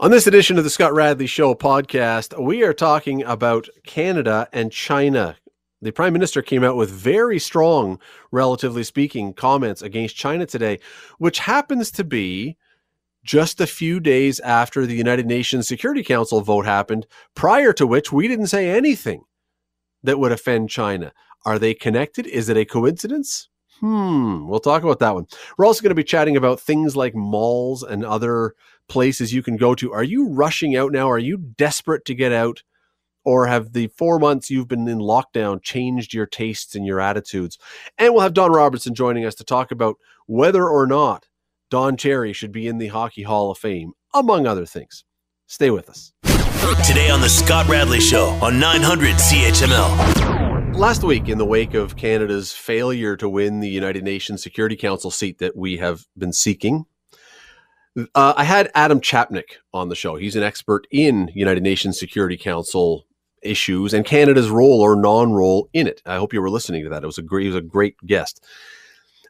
On this edition of the Scott Radley Show podcast, we are talking about Canada and China. The Prime Minister came out with very strong, relatively speaking, comments against China today, which happens to be just a few days after the United Nations Security Council vote happened, prior to which we didn't say anything that would offend China. Are they connected? Is it a coincidence? Hmm, we'll talk about that one. We're also going to be chatting about things like malls and other places you can go to. Are you rushing out now? Are you desperate to get out? Or have the four months you've been in lockdown changed your tastes and your attitudes? And we'll have Don Robertson joining us to talk about whether or not Don Cherry should be in the Hockey Hall of Fame, among other things. Stay with us. Today on The Scott Radley Show on 900 CHML. Last week, in the wake of Canada's failure to win the United Nations Security Council seat that we have been seeking, uh, I had Adam Chapnick on the show. He's an expert in United Nations Security Council issues and Canada's role or non-role in it. I hope you were listening to that. It was a great, he was a great guest.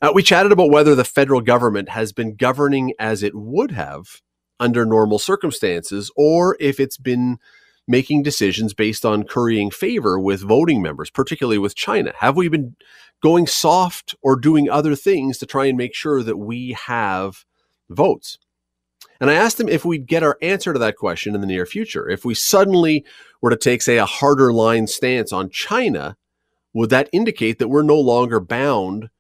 Uh, we chatted about whether the federal government has been governing as it would have under normal circumstances, or if it's been making decisions based on currying favor with voting members, particularly with China. Have we been going soft or doing other things to try and make sure that we have votes? And I asked him if we'd get our answer to that question in the near future. If we suddenly were to take, say, a harder line stance on China, would that indicate that we're no longer bound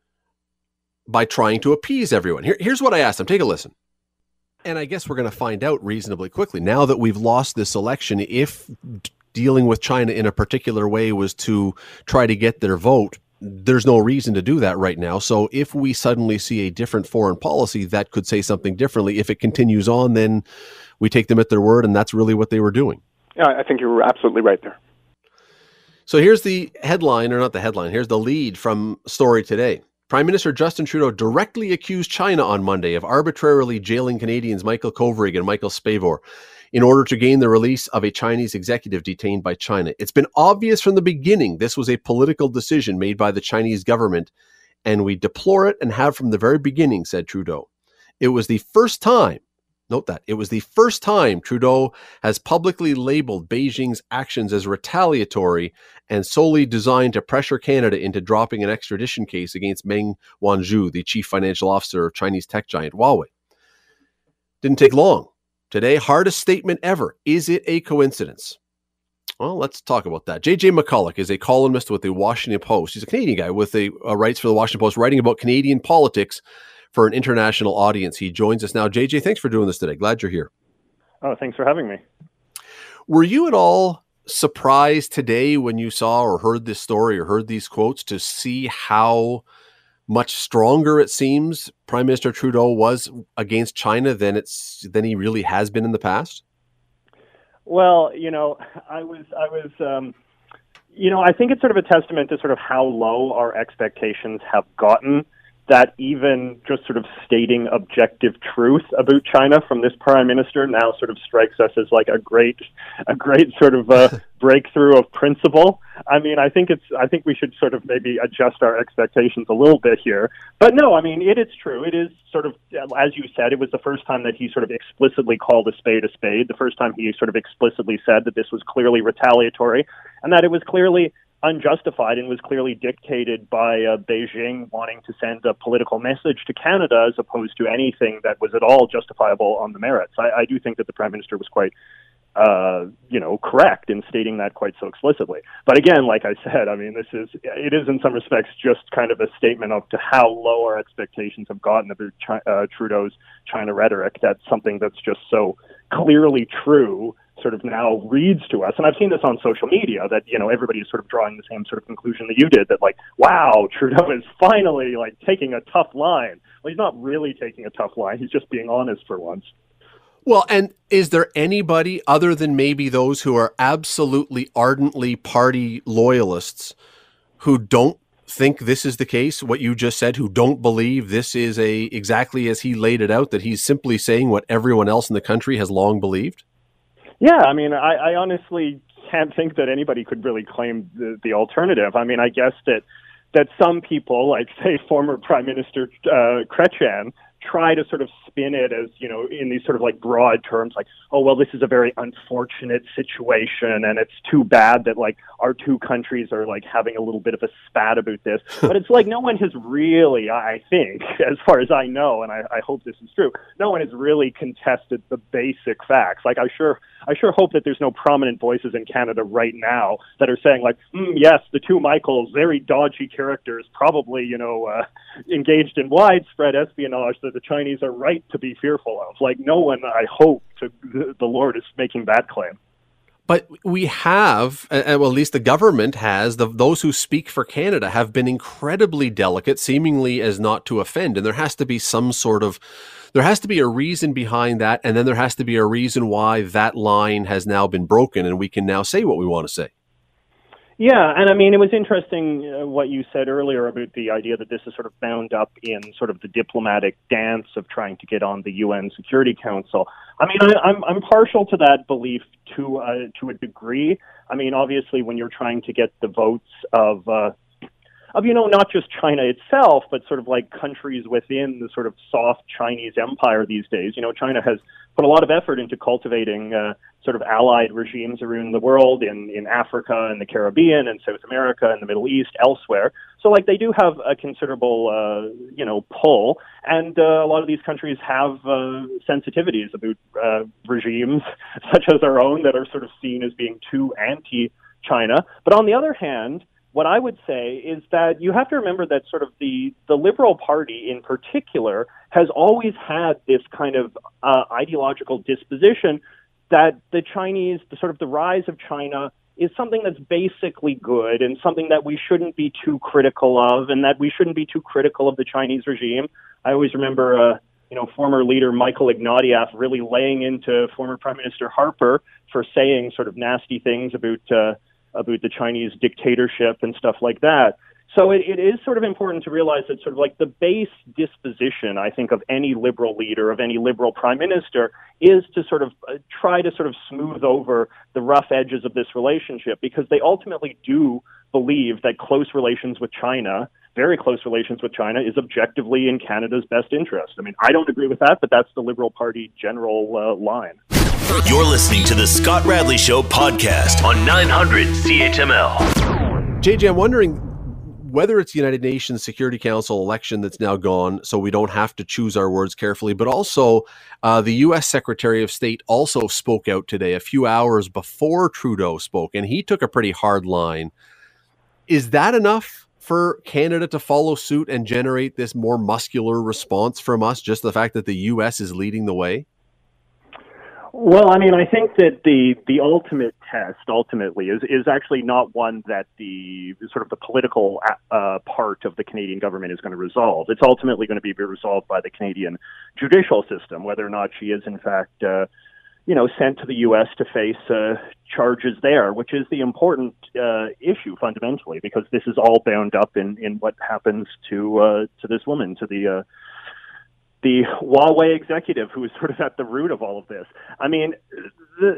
by trying to appease everyone? Here, here's what I asked him. Take a listen. And I guess we're going to find out reasonably quickly now that we've lost this election if dealing with China in a particular way was to try to get their vote there's no reason to do that right now. So if we suddenly see a different foreign policy that could say something differently, if it continues on, then we take them at their word, and that's really what they were doing. Yeah, I think you're absolutely right there. So here's the headline, or not the headline, here's the lead from Story Today. Prime Minister Justin Trudeau directly accused China on Monday of arbitrarily jailing Canadians Michael Kovrig and Michael Spavor in order to gain the release of a Chinese executive detained by China. It's been obvious from the beginning this was a political decision made by the Chinese government, and we deplore it and have from the very beginning, said Trudeau. It was the first time, note that, it was the first time Trudeau has publicly labeled Beijing's actions as retaliatory and solely designed to pressure Canada into dropping an extradition case against Meng Wanzhou, the chief financial officer of Chinese tech giant Huawei. Didn't take long Today, hardest statement ever. Is it a coincidence? Well, let's talk about that. JJ McCullough is a columnist with the Washington Post. He's a Canadian guy with the uh, writes for the Washington Post, writing about Canadian politics for an international audience. He joins us now. JJ, thanks for doing this today. Glad you're here. Oh, thanks for having me. Were you at all surprised today when you saw or heard this story or heard these quotes to see how much stronger it seems Prime Minister Trudeau was against China than it's than he really has been in the past? Well, you know, I was I was um, you know, I think it's sort of a testament to sort of how low our expectations have gotten that even just sort of stating objective truth about China from this prime minister now sort of strikes us as like a great, a great sort of uh, breakthrough of principle. I mean, I think it's, I think we should sort of maybe adjust our expectations a little bit here. But no, I mean, it is true. It is sort of, as you said, it was the first time that he sort of explicitly called a spade a spade. The first time he sort of explicitly said that this was clearly retaliatory and that it was clearly unjustified and was clearly dictated by uh, Beijing wanting to send a political message to Canada as opposed to anything that was at all justifiable on the merits. I, I do think that the prime minister was quite, uh, you know, correct in stating that quite so explicitly. But again, like I said, I mean, this is it is in some respects just kind of a statement of to how low our expectations have gotten of uh, Trudeau's China rhetoric. That's something that's just so clearly true sort of now reads to us, and I've seen this on social media that you know everybody is sort of drawing the same sort of conclusion that you did that like, wow, Trudeau is finally like taking a tough line. Well, he's not really taking a tough line; he's just being honest for once. Well, and is there anybody other than maybe those who are absolutely ardently party loyalists who don't think this is the case what you just said who don't believe this is a exactly as he laid it out that he's simply saying what everyone else in the country has long believed yeah, I mean, I, I honestly can't think that anybody could really claim the, the alternative. I mean, I guess that that some people, like say former Prime Minister uh, Chrétien, try to sort of spin it as, you know, in these sort of like broad terms, like, oh, well, this is a very unfortunate situation and it's too bad that like our two countries are like having a little bit of a spat about this. but it's like no one has really, I think, as far as I know, and I, I hope this is true, no one has really contested the basic facts. Like, I'm sure, I sure hope that there's no prominent voices in Canada right now that are saying like, mm, yes, the two Michaels, very dodgy characters, probably, you know, uh, engaged in widespread espionage that the Chinese are right to be fearful of. Like, no one, I hope, to the Lord is making that claim. But we have, well, at least the government has, the, those who speak for Canada have been incredibly delicate, seemingly as not to offend. And there has to be some sort of, there has to be a reason behind that. And then there has to be a reason why that line has now been broken and we can now say what we want to say. Yeah, and I mean, it was interesting uh, what you said earlier about the idea that this is sort of bound up in sort of the diplomatic dance of trying to get on the UN Security Council. I mean, I, I'm I'm partial to that belief to uh, to a degree. I mean, obviously, when you're trying to get the votes of uh, of you know not just China itself, but sort of like countries within the sort of soft Chinese empire these days. You know, China has put a lot of effort into cultivating uh, sort of allied regimes around the world in in Africa and the Caribbean and South America and the Middle East, elsewhere. So like they do have a considerable uh, you know pull, and uh, a lot of these countries have uh, sensitivities about uh, regimes such as our own that are sort of seen as being too anti China. But on the other hand, what I would say is that you have to remember that sort of the, the Liberal Party in particular has always had this kind of uh, ideological disposition that the Chinese, the sort of the rise of China is something that's basically good and something that we shouldn't be too critical of and that we shouldn't be too critical of the Chinese regime. I always remember, uh, you know, former leader Michael Ignatieff really laying into former Prime Minister Harper for saying sort of nasty things about, uh, about the Chinese dictatorship and stuff like that. So it, it is sort of important to realize that sort of like the base disposition, I think, of any liberal leader, of any liberal prime minister, is to sort of uh, try to sort of smooth over the rough edges of this relationship because they ultimately do believe that close relations with China, very close relations with China, is objectively in Canada's best interest. I mean, I don't agree with that, but that's the Liberal Party general uh, line. You're listening to the Scott Radley Show podcast on 900 CHML. JJ, I'm wondering whether it's the United Nations Security Council election that's now gone, so we don't have to choose our words carefully, but also uh, the U.S. Secretary of State also spoke out today a few hours before Trudeau spoke, and he took a pretty hard line. Is that enough for Canada to follow suit and generate this more muscular response from us? Just the fact that the U.S. is leading the way? Well, I mean, I think that the the ultimate test ultimately is is actually not one that the sort of the political uh, part of the Canadian government is going to resolve. It's ultimately going to be resolved by the Canadian judicial system, whether or not she is in fact. Uh, you know, sent to the U.S. to face uh, charges there, which is the important uh, issue fundamentally, because this is all bound up in, in what happens to uh, to this woman, to the uh, the Huawei executive who is sort of at the root of all of this. I mean, the,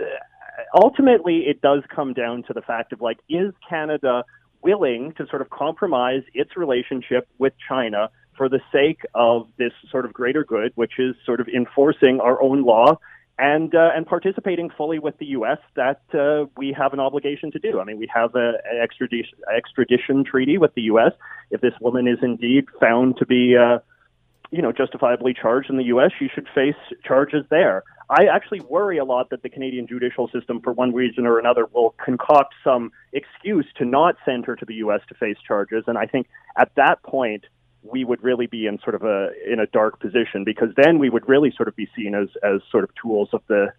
ultimately, it does come down to the fact of like, is Canada willing to sort of compromise its relationship with China for the sake of this sort of greater good, which is sort of enforcing our own law and uh, and participating fully with the U.S. that uh, we have an obligation to do. I mean, we have an extradition extradition treaty with the U.S. If this woman is indeed found to be uh, you know, justifiably charged in the U.S., she should face charges there. I actually worry a lot that the Canadian judicial system, for one reason or another, will concoct some excuse to not send her to the U.S. to face charges. And I think at that point, we would really be in sort of a in a dark position because then we would really sort of be seen as as sort of tools of the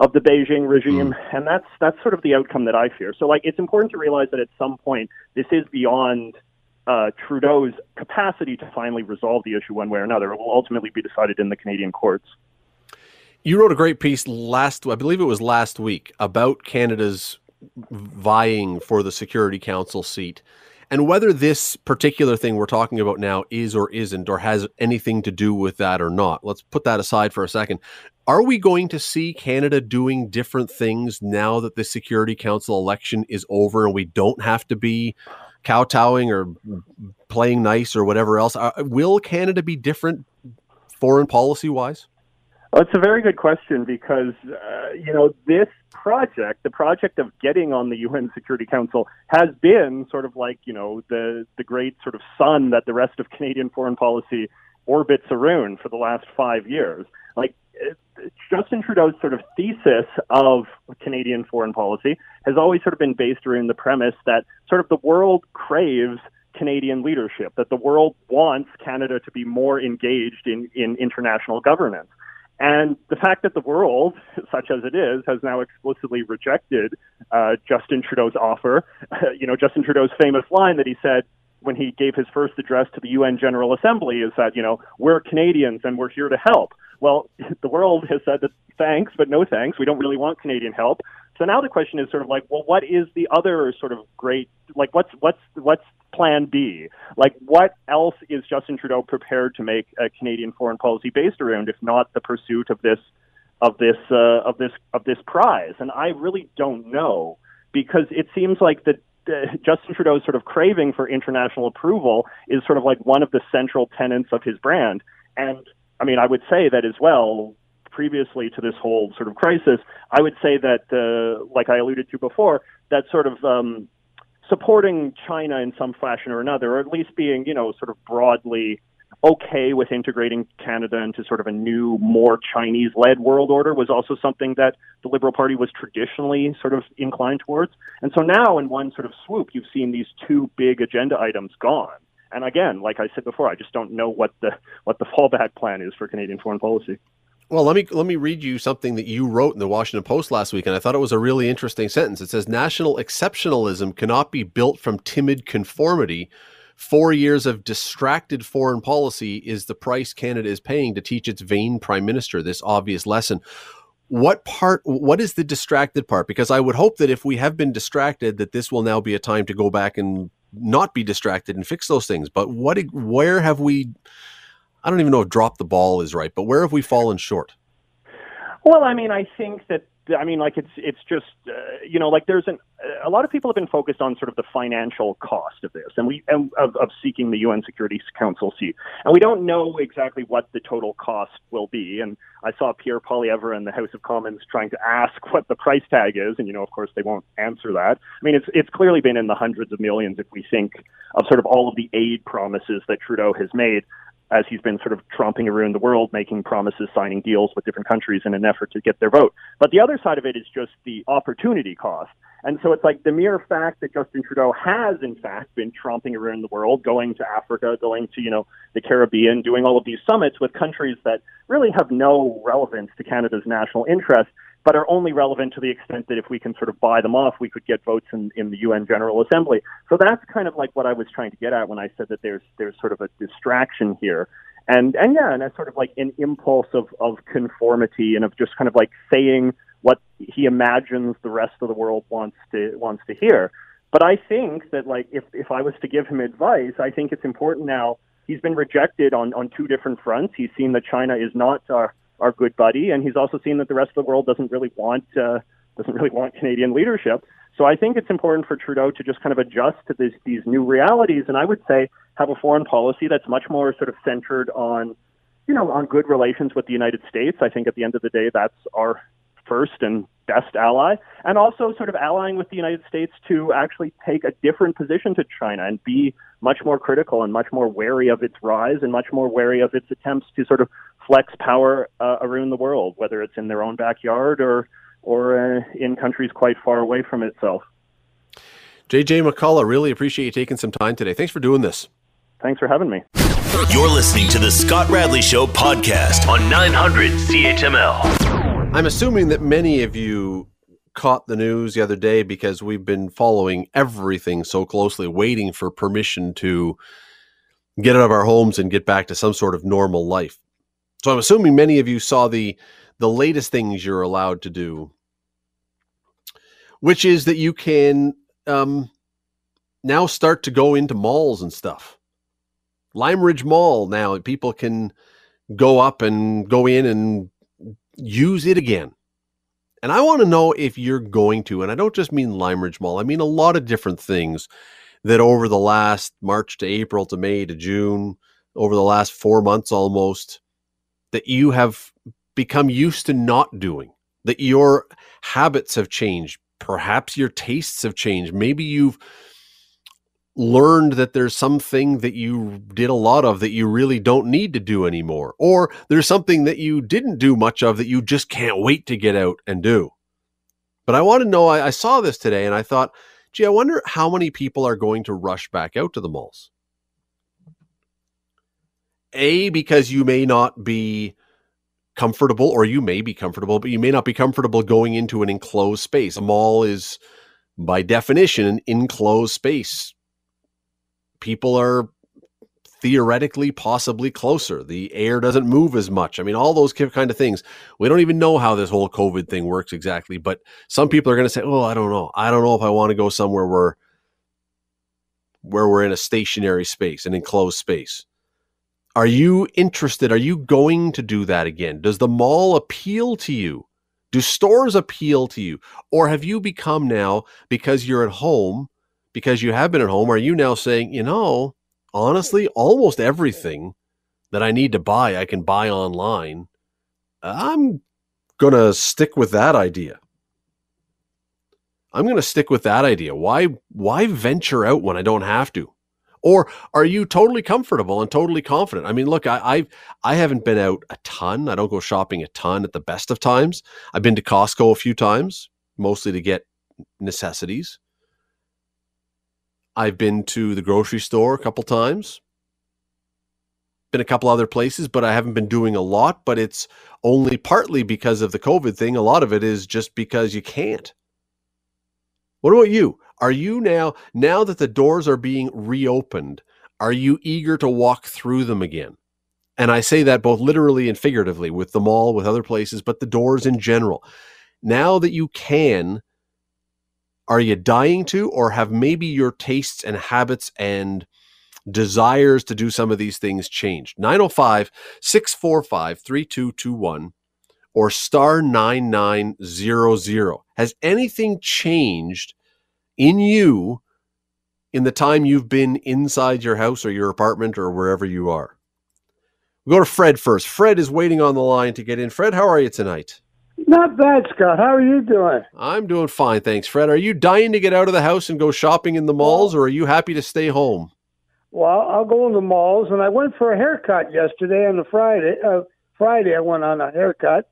of the Beijing regime, mm. and that's that's sort of the outcome that I fear. So, like, it's important to realize that at some point, this is beyond uh, Trudeau's capacity to finally resolve the issue one way or another. It will ultimately be decided in the Canadian courts. You wrote a great piece last, I believe it was last week, about Canada's vying for the Security Council seat and whether this particular thing we're talking about now is or isn't or has anything to do with that or not. Let's put that aside for a second. Are we going to see Canada doing different things now that the Security Council election is over and we don't have to be kowtowing or playing nice or whatever else. Uh, will Canada be different foreign policy wise? Well, it's a very good question because, uh, you know, this project, the project of getting on the UN Security Council, has been sort of like, you know, the, the great sort of sun that the rest of Canadian foreign policy orbits around for the last five years. Like, Justin Trudeau's sort of thesis of Canadian foreign policy has always sort of been based around the premise that sort of the world craves Canadian leadership, that the world wants Canada to be more engaged in, in international governance. And the fact that the world, such as it is, has now explicitly rejected uh, Justin Trudeau's offer, you know, Justin Trudeau's famous line that he said when he gave his first address to the UN General Assembly is that, you know, we're Canadians and we're here to help. Well, the world has said that thanks, but no thanks. We don't really want Canadian help. So now the question is sort of like, well, what is the other sort of great, like, what's what's what's Plan B? Like, what else is Justin Trudeau prepared to make a Canadian foreign policy based around, if not the pursuit of this of this uh, of this of this prize? And I really don't know because it seems like that uh, Justin Trudeau's sort of craving for international approval is sort of like one of the central tenets of his brand. And I mean, I would say that as well. Previously to this whole sort of crisis, I would say that, uh, like I alluded to before, that sort of um, supporting China in some fashion or another, or at least being, you know, sort of broadly okay with integrating Canada into sort of a new, more Chinese led world order was also something that the Liberal Party was traditionally sort of inclined towards. And so now, in one sort of swoop, you've seen these two big agenda items gone. And again, like I said before, I just don't know what the what the fallback plan is for Canadian foreign policy. Well, let me let me read you something that you wrote in the Washington Post last week, and I thought it was a really interesting sentence. It says national exceptionalism cannot be built from timid conformity. Four years of distracted foreign policy is the price Canada is paying to teach its vain prime minister this obvious lesson. What part? What is the distracted part? Because I would hope that if we have been distracted, that this will now be a time to go back and not be distracted and fix those things. But what? Where have we? I don't even know if drop the ball is right, but where have we fallen short? Well, I mean, I think that I mean, like it's it's just uh, you know, like there's an a lot of people have been focused on sort of the financial cost of this, and we and of, of seeking the UN Security Council seat, and we don't know exactly what the total cost will be. And I saw Pierre Poilievre in the House of Commons trying to ask what the price tag is, and you know, of course, they won't answer that. I mean, it's it's clearly been in the hundreds of millions if we think of sort of all of the aid promises that Trudeau has made as he's been sort of tromping around the world, making promises, signing deals with different countries in an effort to get their vote. But the other side of it is just the opportunity cost. And so it's like the mere fact that Justin Trudeau has, in fact, been tromping around the world, going to Africa, going to, you know, the Caribbean, doing all of these summits with countries that really have no relevance to Canada's national interest but are only relevant to the extent that if we can sort of buy them off, we could get votes in, in the UN General Assembly. So that's kind of like what I was trying to get at when I said that there's there's sort of a distraction here. And and yeah, and that's sort of like an impulse of, of conformity and of just kind of like saying what he imagines the rest of the world wants to wants to hear. But I think that like if if I was to give him advice, I think it's important now. He's been rejected on on two different fronts. He's seen that China is not uh, our good buddy, and he's also seen that the rest of the world doesn't really want uh, doesn't really want Canadian leadership. So I think it's important for Trudeau to just kind of adjust to this, these new realities, and I would say have a foreign policy that's much more sort of centered on, you know, on good relations with the United States. I think at the end of the day, that's our first and best ally, and also sort of allying with the United States to actually take a different position to China and be much more critical and much more wary of its rise and much more wary of its attempts to sort of flex power uh, around the world, whether it's in their own backyard or or uh, in countries quite far away from itself. JJ McCullough, really appreciate you taking some time today. Thanks for doing this. Thanks for having me. You're listening to the Scott Radley Show podcast on 900 CHML. I'm assuming that many of you caught the news the other day because we've been following everything so closely, waiting for permission to get out of our homes and get back to some sort of normal life. So I'm assuming many of you saw the the latest things you're allowed to do, which is that you can um, now start to go into malls and stuff. Lime Ridge Mall now people can go up and go in and use it again. And I want to know if you're going to, and I don't just mean Lime Ridge Mall, I mean a lot of different things that over the last March to April to May to June, over the last four months almost, that you have become used to not doing, that your habits have changed. Perhaps your tastes have changed. Maybe you've learned that there's something that you did a lot of that you really don't need to do anymore. Or there's something that you didn't do much of that you just can't wait to get out and do. But I want to know, I, I saw this today and I thought, gee, I wonder how many people are going to rush back out to the malls. A, because you may not be comfortable, or you may be comfortable, but you may not be comfortable going into an enclosed space. A mall is, by definition, an enclosed space people are theoretically possibly closer. The air doesn't move as much. I mean, all those kind of things. We don't even know how this whole COVID thing works exactly, but some people are going to say, "Oh, I don't know. I don't know if I want to go somewhere where where we're in a stationary space, an enclosed space." Are you interested? Are you going to do that again? Does the mall appeal to you? Do stores appeal to you? Or have you become now because you're at home because you have been at home, are you now saying, you know, honestly, almost everything that I need to buy, I can buy online? I'm going to stick with that idea. I'm going to stick with that idea. Why why venture out when I don't have to? Or are you totally comfortable and totally confident? I mean, look, I I've, I haven't been out a ton. I don't go shopping a ton at the best of times. I've been to Costco a few times, mostly to get necessities. I've been to the grocery store a couple times. Been a couple other places, but I haven't been doing a lot. But it's only partly because of the COVID thing. A lot of it is just because you can't. What about you? Are you now, now that the doors are being reopened, are you eager to walk through them again? And I say that both literally and figuratively with the mall, with other places, but the doors in general. Now that you can, are you dying to, or have maybe your tastes and habits and desires to do some of these things changed? 905 645 3221 or star 9900. Has anything changed in you in the time you've been inside your house or your apartment or wherever you are? We'll go to Fred first. Fred is waiting on the line to get in. Fred, how are you tonight? Not bad, Scott. How are you doing? I'm doing fine, thanks, Fred. Are you dying to get out of the house and go shopping in the malls, or are you happy to stay home? Well, I'll go in the malls, and I went for a haircut yesterday on the Friday. Uh, Friday, I went on a haircut,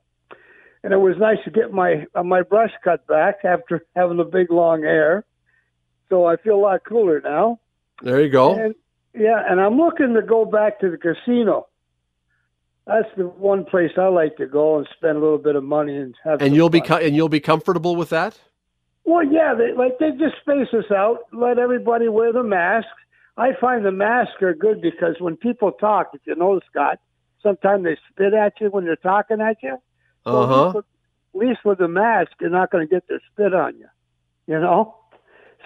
and it was nice to get my uh, my brush cut back after having the big long hair. So I feel a lot cooler now. There you go. And, yeah, and I'm looking to go back to the casino that's the one place I like to go and spend a little bit of money and have. And you'll fun. be and you'll be comfortable with that. Well, yeah, they like they just space us out, let everybody wear the mask. I find the masks are good because when people talk, if you know Scott, sometimes they spit at you when they're talking at you. So uh huh. At, least with the mask, you're not going to get their spit on you. You know.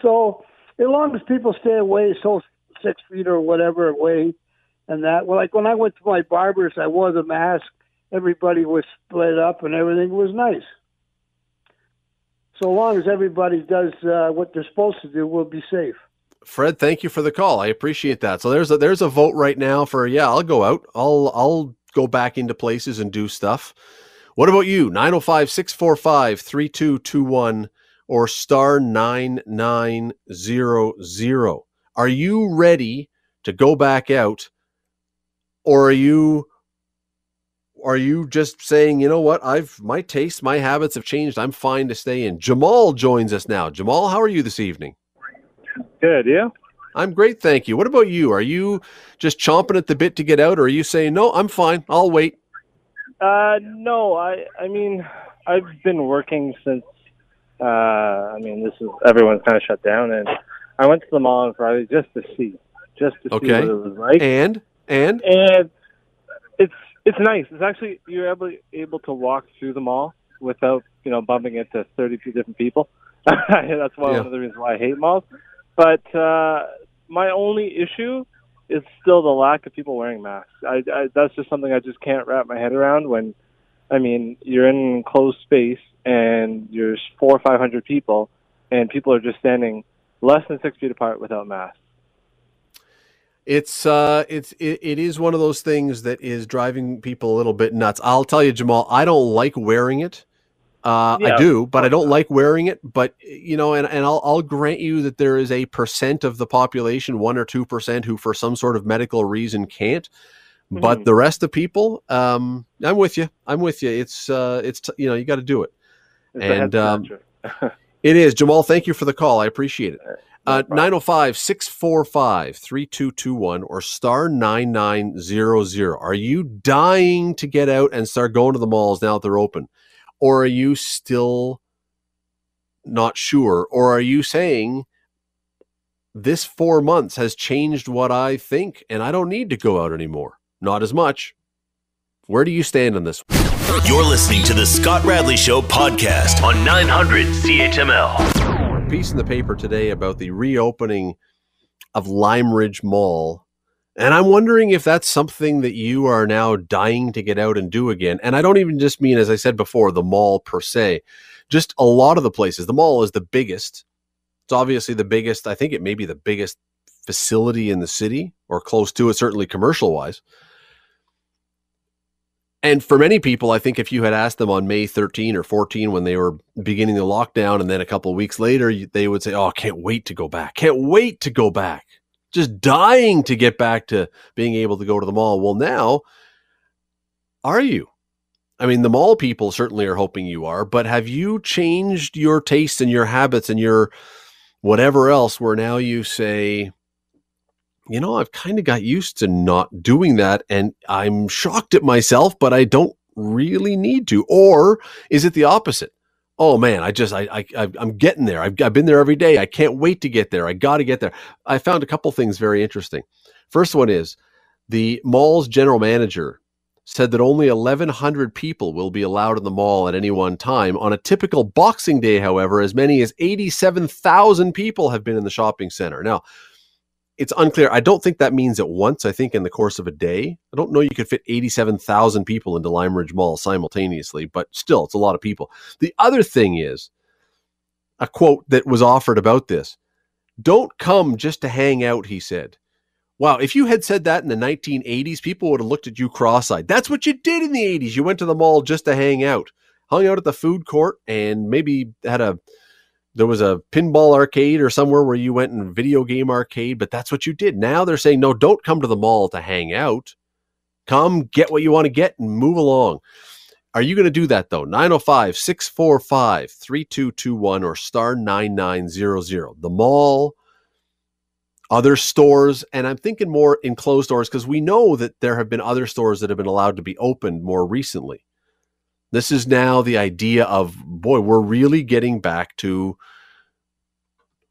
So as long as people stay away, so six feet or whatever away, and that. Well, like when I went to my barber's, I wore the mask. Everybody was split up, and everything was nice. So long as everybody does uh, what they're supposed to do, we'll be safe. Fred, thank you for the call. I appreciate that. So there's a there's a vote right now for yeah, I'll go out. I'll I'll go back into places and do stuff. What about you? 905-645-3221 or star 9900. Are you ready to go back out or are you are you just saying, you know what, I've my tastes, my habits have changed. I'm fine to stay in. Jamal joins us now. Jamal, how are you this evening? Good, yeah. I'm great, thank you. What about you? Are you just chomping at the bit to get out, or are you saying, no, I'm fine, I'll wait? Uh, no, I, I mean, I've been working since, uh, I mean, this is everyone's kind of shut down, and I went to the mall on Friday just to see, just to okay. see what it was like. And and and it's it's nice. It's actually you're able able to walk through the mall without you know bumping into 32 different people. That's why Yeah. one of the reasons why I hate malls. But uh, my only issue is still the lack of people wearing masks. I, I that's just something I just can't wrap my head around. When I mean you're in an enclosed space and there's four or five hundred people, and people are just standing less than six feet apart without masks. it's uh it's it, it is one of those things that is driving people a little bit nuts i'll tell you jamal i don't like wearing it uh, Yeah, I do, but I don't like wearing it. But you know, and, and I'll I'll grant you that there is a percent of the population, one or two percent, who for some sort of medical reason can't. But Mhm. the rest of people, um, I'm with you. I'm with you. It's uh, it's t- you know, you got to do it. It's And, um. It is Jamal. Thank you for the call. I appreciate it. Uh, problem. 905 645 3221 or star 9900. Are you dying to get out and start going to the malls now that they're open? Or are you still not sure? Or are you saying this four months has changed what I think and I don't need to go out anymore? Not as much. Where do you stand on this? You're listening to the Scott Radley Show podcast on 900 CHML. piece in the paper today about the reopening of Lime Ridge Mall. And I'm wondering if that's something that you are now dying to get out and do again. And I don't even just mean, as I said before, the mall per se, just a lot of the places. The mall is the biggest. It's obviously the biggest. I think it may be the biggest facility in the city or close to it, certainly commercial wise. And for many people, I think if you had asked them on May 13 or 14 when they were beginning the lockdown, and then a couple of weeks later, they would say, Oh, I can't wait to go back. Can't wait to go back. Just dying to get back to being able to go to the mall. Well, now, are you? I mean, the mall people certainly are hoping you are, but have you changed your tastes and your habits and your whatever else where now you say, you know, I've kind of got used to not doing that and I'm shocked at myself, but I don't really need to. Or is it the opposite? Oh man, I just I, I I'm getting there. I've, I've been there every day. I can't wait to get there. I got to get there. I found a couple things very interesting. First one is the mall's general manager said that only 1,100 people will be allowed in the mall at any one time. On a typical Boxing Day, however, as many as 87,000 people have been in the shopping center. Now, it's unclear. I don't think that means at once. I think in the course of a day. I don't know you could fit 87,000 people into Lime Ridge Mall simultaneously, but still, it's a lot of people. The other thing is a quote that was offered about this Don't come just to hang out, he said. Wow, if you had said that in the 1980s, people would have looked at you cross eyed. That's what you did in the 80s. You went to the mall just to hang out, hung out at the food court, and maybe had a there was a pinball arcade or somewhere where you went in video game arcade, but that's what you did. Now they're saying, no, don't come to the mall to hang out. Come get what you want to get and move along. Are you going to do that though? 905 645 3221 or star 9900. The mall, other stores, and I'm thinking more enclosed stores because we know that there have been other stores that have been allowed to be opened more recently. This is now the idea of, boy, we're really getting back to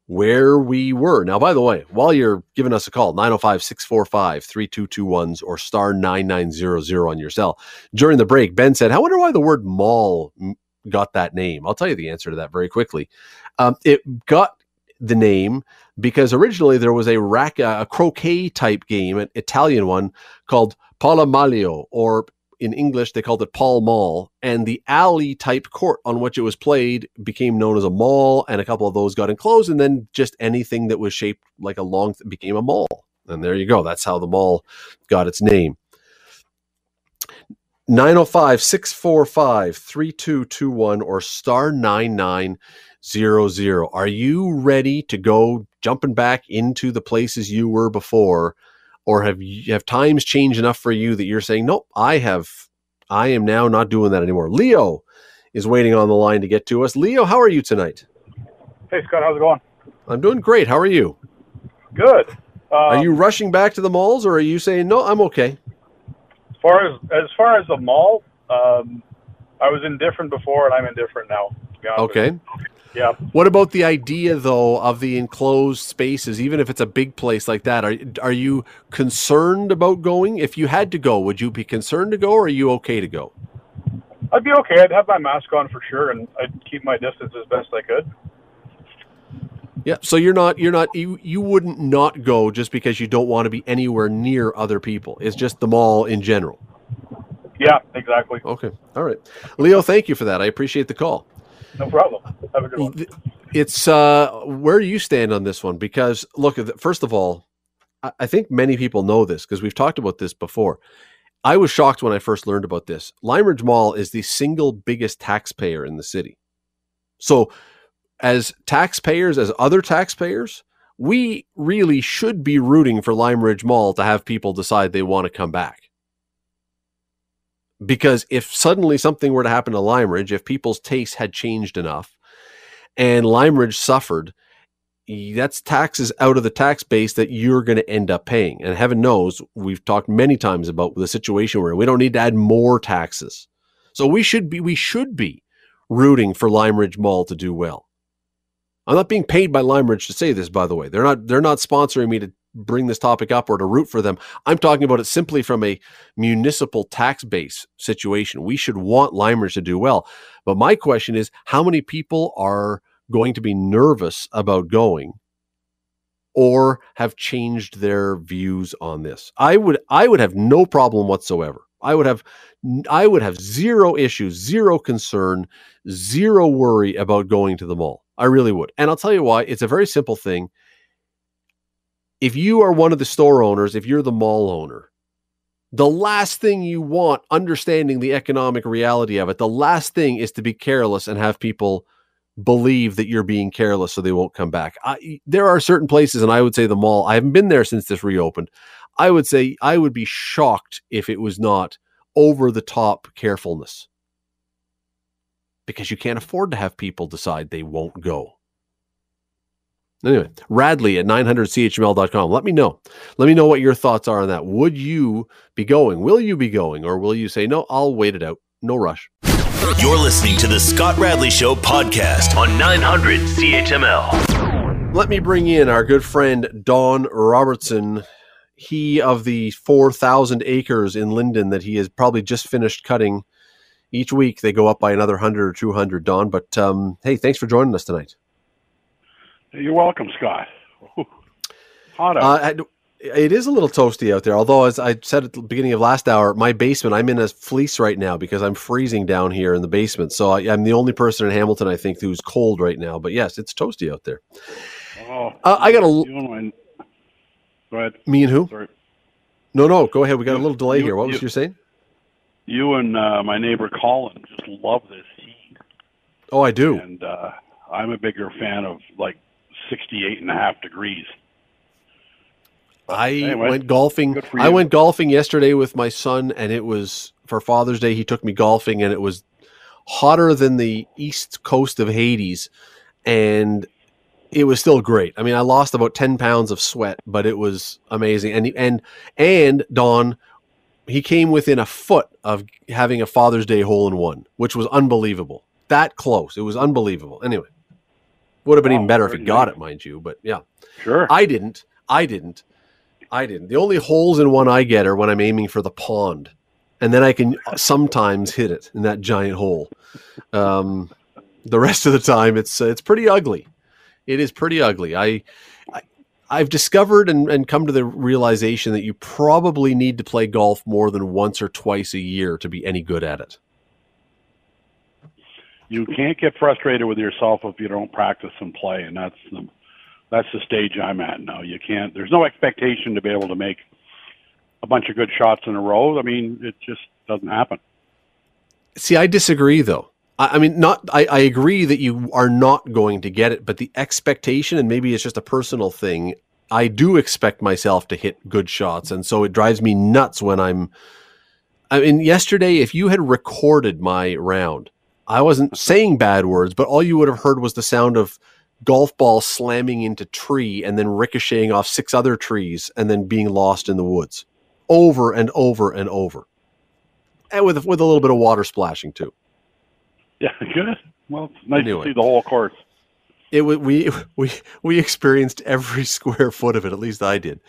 where we were. Now, by the way, while you're giving us a call, 905 645 3221s or star 9900 on your cell. During the break, Ben said, I wonder why the word mall got that name. I'll tell you the answer to that very quickly. Um, it got the name because originally there was a rack, a croquet type game, an Italian one called Palamaglio, or in English they called it Pall Mall, and the alley type court on which it was played became known as a mall, and a couple of those got enclosed, and then just anything that was shaped like a long th- became a mall. And there you go. That's how the mall got its name. 905 645 3221 or star 9900. Are you ready to go jumping back into the places you were before? Or have you have times changed enough for you that you're saying, nope, I have, I am now not doing that anymore? Leo is waiting on the line to get to us. Leo, how are you tonight? Hey Scott, how's it going? I'm doing great. How are you? Good. Uh, Are you rushing back to the malls or are you saying, no, I'm okay? as far as as far as the mall? Um, I was indifferent before, and I'm indifferent now. To be honest with Okay. Yeah. What about the idea, though, of the enclosed spaces? Even if it's a big place like that, are are you concerned about going? If you had to go, would you be concerned to go, or are you okay to go? I'd be okay. I'd have my mask on for sure, and I'd keep my distance as best I could. Yeah. So you're not you're not you you wouldn't not go just because you don't want to be anywhere near other people. It's just the mall in general. Yeah, exactly. Okay. All right, Leo. Thank you for that. I appreciate the call. No problem. Have a good one. It's uh where do you stand on this one? Because look, first of all, I, think many people know this because we've talked about this before. I was shocked when I first learned about this. Lime Ridge Mall is the single biggest taxpayer in the city. So, as taxpayers, as other taxpayers, we really should be rooting for Lime Ridge Mall to have people decide they want to come back. Because if suddenly something were to happen to Lime Ridge, if people's tastes had changed enough and Lime Ridge suffered, that's taxes out of the tax base that you're going to end up paying. And heaven knows, we've talked many times about the situation where we don't need to add more taxes. So we should be we should be rooting for Lime Ridge Mall to do well. I'm not being paid by Lime Ridge to say this, by the way. They're not they're not sponsoring me to bring this topic up or to root for them. I'm talking about it simply from a municipal tax base situation. We should want Limers to do well. But my question is, how many people are going to be nervous about going or have changed their views on this. I would I would have no problem whatsoever. I would have I would have zero issues, zero concern, zero worry about going to the mall. I really would. And I'll tell you why. It's a very simple thing. If you are one of the store owners, if you're the mall owner, the last thing you want, understanding the economic reality of it, the last thing is to be careless and have people believe that you're being careless so they won't come back. I, there are certain places, and I would say the mall, I haven't been there since this reopened. I would say I would be shocked if it was not over the top carefulness because you can't afford to have people decide they won't go. Anyway, Radley at 900chml.com. Let me know. Let me know what your thoughts are on that. Would you be going? Will you be going? Or will you say, no, I'll wait it out? No rush. You're listening to the Scott Radley Show podcast on 900 CHML. Let me bring in our good friend Don Robertson. He of the 4,000 acres in Lynden that he has probably just finished cutting. Each week they go up by another 100 or 200, Don. But um, hey, thanks for joining us tonight. You're welcome, Scott. Hot out. Uh, it is a little toasty out there. Although, as I said at the beginning of last hour, my basement, I'm in a fleece right now because I'm freezing down here in the basement. So I, am the only person in Hamilton, I think, who's cold right now. But yes, it's toasty out there. Oh, uh, I got a. You and my, go ahead. Me and who? Sorry. No, no, go ahead. We got You- a little delay you- here. What was you- you saying? You and uh, my neighbor Colin just love this heat, Oh, I do. and uh, I'm a bigger fan of like 68 and a half degrees. I Anyway, went golfing. I went golfing yesterday with my son, and it was for Father's Day. He took me golfing, and it was hotter than the east coast of Hades, and it was still great. I mean, I lost about ten pounds of sweat, but it was amazing. And and and Don, he came within a foot of having a Father's Day hole in one, which was unbelievable. That close, it was unbelievable. Anyway, would have been Wow, even better if he got it, mind you. But yeah. Sure. I didn't. I didn't. I didn't. The only holes in one I get are when I'm aiming for the pond, and then I can sometimes hit it in that giant hole. Um, the rest of the time, it's uh, it's pretty ugly. It is pretty ugly. I, I I've discovered and, and come to the realization that you probably need to play golf more than once or twice a year to be any good at it. You can't get frustrated with yourself if you don't practice and play, and that's the that's the stage I'm at now. You can't. There's no expectation to be able to make a bunch of good shots in a row. I mean, it just doesn't happen. See, I disagree though. I, I mean, not. I, I agree that you are not going to get it, but the expectation, and maybe it's just a personal thing. I do expect myself to hit good shots, and so it drives me nuts when I'm. I mean, yesterday, if you had recorded my round, I wasn't saying bad words, but all you would have heard was the sound of golf ball slamming into tree and then ricocheting off six other trees and then being lost in the woods, over and over and over, and with with a little bit of water splashing too. Yeah, good. Well, it's nice Anyway. to see the whole course. It we we we experienced every square foot of it. At least I did.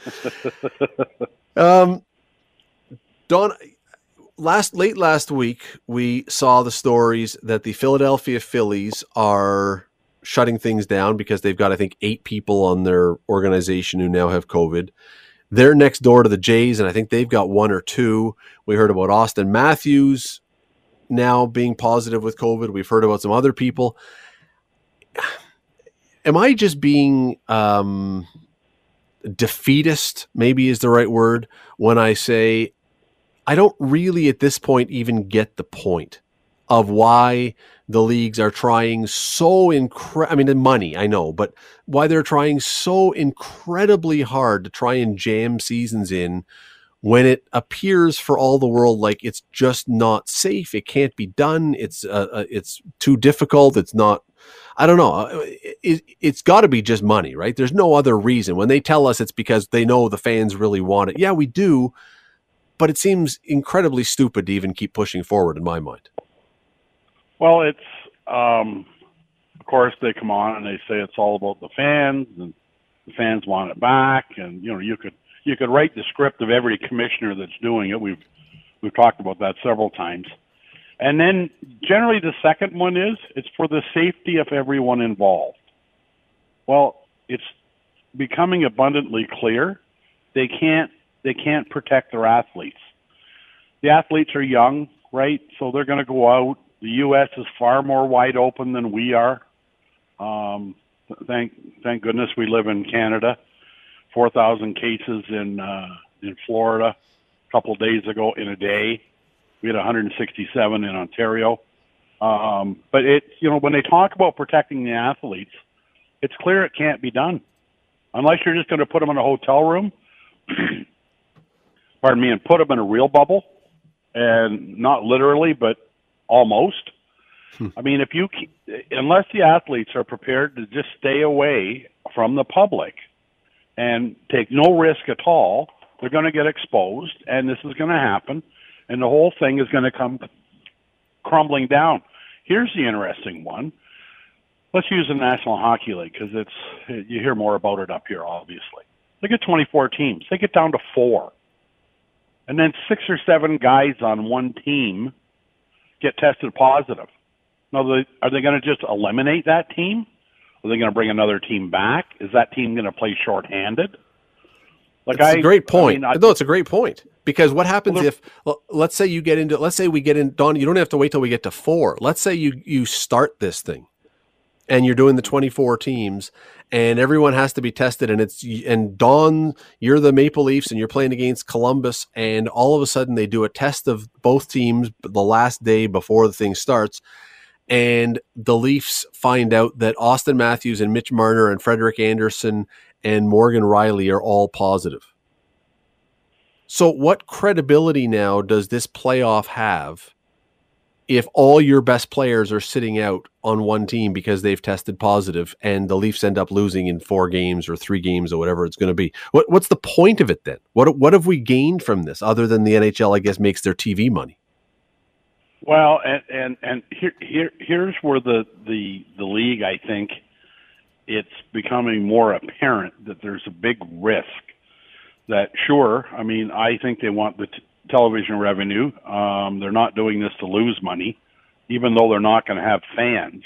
um, Don, last late last week we saw the stories that the Philadelphia Phillies are shutting things down because they've got I think eight people on their organization who now have COVID. They're next door to the Jays, and I think they've got one or two. We heard about Auston Matthews now being positive with COVID. We've heard about some other people am I just being um defeatist, maybe is the right word, when I say I don't really at this point even get the point of why the leagues are trying so incre- I mean the money, I know, but why they're trying so incredibly hard to try and jam seasons in when it appears for all the world like it's just not safe, it can't be done, it's uh, uh it's too difficult, it's not I don't know. Uh, it, has got to be just money, right? There's no other reason. When they tell us it's because they know the fans really want it. Yeah, we do, but it seems incredibly stupid to even keep pushing forward in my mind. Well, it's um, of course they come on and they say it's all about the fans and the fans want it back, and you know you could you could write the script of every commissioner that's doing it. We've we've talked about that several times. And then generally the second one is it's for the safety of everyone involved. Well, it's becoming abundantly clear they can't they can't protect their athletes. The athletes are young, right? So they're going to go out. The U.S. is far more wide open than we are. Um, thank thank goodness we live in Canada. Four thousand cases in uh, in Florida a couple days ago in a day. We had 167 in Ontario. Um, but it, you know, when they talk about protecting the athletes, it's clear it can't be done unless you're just going to put them in a hotel room. pardon me, and put them in a real bubble, and not literally, but almost. Hmm. I mean, if you, unless the athletes are prepared to just stay away from the public and take no risk at all, they're going to get exposed, and this is going to happen and the whole thing is going to come crumbling down. Here's the interesting one. Let's use the National Hockey League because it's you hear more about it up here. Obviously, they get 24 teams. They get down to four, and then six or seven guys on one team get tested positive. Now, are they going to just eliminate that team? Are they going to bring another team back? Is that team going to play shorthanded? Like That's I, a great point. I mean, I, no, it's a great point because what happens well, if let's say you get into let's say we get in Don, you don't have to wait till we get to 4. Let's say you you start this thing and you're doing the 24 teams and everyone has to be tested and it's and Don, you're the Maple Leafs and you're playing against Columbus and all of a sudden they do a test of both teams the last day before the thing starts and the Leafs find out that Auston Matthews and Mitch Marner and Frederik Andersen and Morgan Rielly are all positive. So, what credibility now does this playoff have if all your best players are sitting out on one team because they've tested positive and the Leafs end up losing in four games or three games or whatever it's going to be? What, what's the point of it then? What, what have we gained from this other than the NHL, I guess, makes their TV money? Well, and and, and here, here here's where the, the the league I think it's becoming more apparent that there's a big risk that sure, I mean, I think they want the t- television revenue. Um, they're not doing this to lose money, even though they're not going to have fans.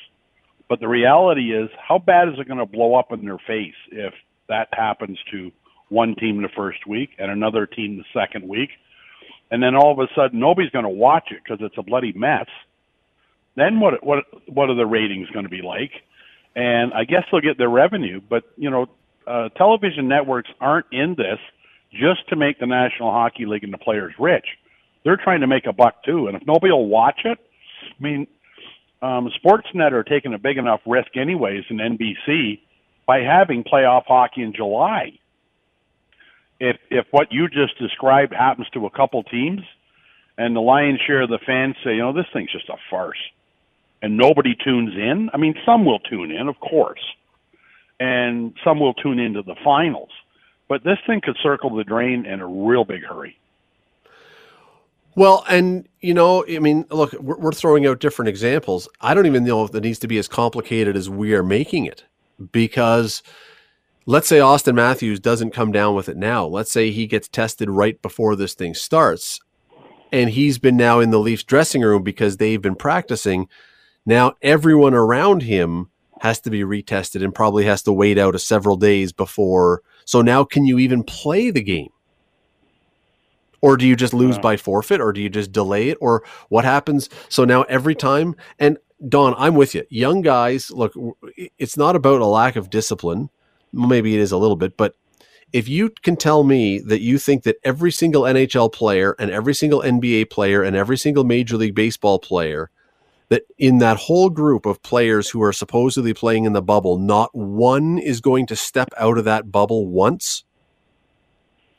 But the reality is, how bad is it going to blow up in their face if that happens to one team the first week and another team the second week? And then all of a sudden, nobody's going to watch it because it's a bloody mess. Then what? What? What are the ratings going to be like? and I guess they'll get their revenue. But you know, uh, television networks aren't in this just to make the National Hockey League and the players rich. They're trying to make a buck too, and if nobody will watch it, I mean, um, Sportsnet are taking a big enough risk anyways in NBC by having playoff hockey in July. If if what you just described happens to a couple teams, and the lion's share of the fans say, you know, this thing's just a farce and nobody tunes in. I mean, some will tune in, of course, and some will tune into the finals. But this thing could circle the drain in a real big hurry. Well, and you know, I mean, look, we're, we're throwing out different examples. I don't even know if it needs to be as complicated as we are making it, because let's say Auston Matthews doesn't come down with it now. Let's say he gets tested right before this thing starts, and he's been now in the Leafs dressing room because they've been practicing now everyone around him has to be retested and probably has to wait out a several days before. So now can you even play the game? Or do you just lose by forfeit or do you just delay it or what happens? So now every time and Don, I'm with you. Young guys, look, it's not about a lack of discipline. Maybe it is a little bit, but if you can tell me that you think that every single NHL player and every single NBA player and every single Major League Baseball player that in that whole group of players who are supposedly playing in the bubble, not one is going to step out of that bubble once.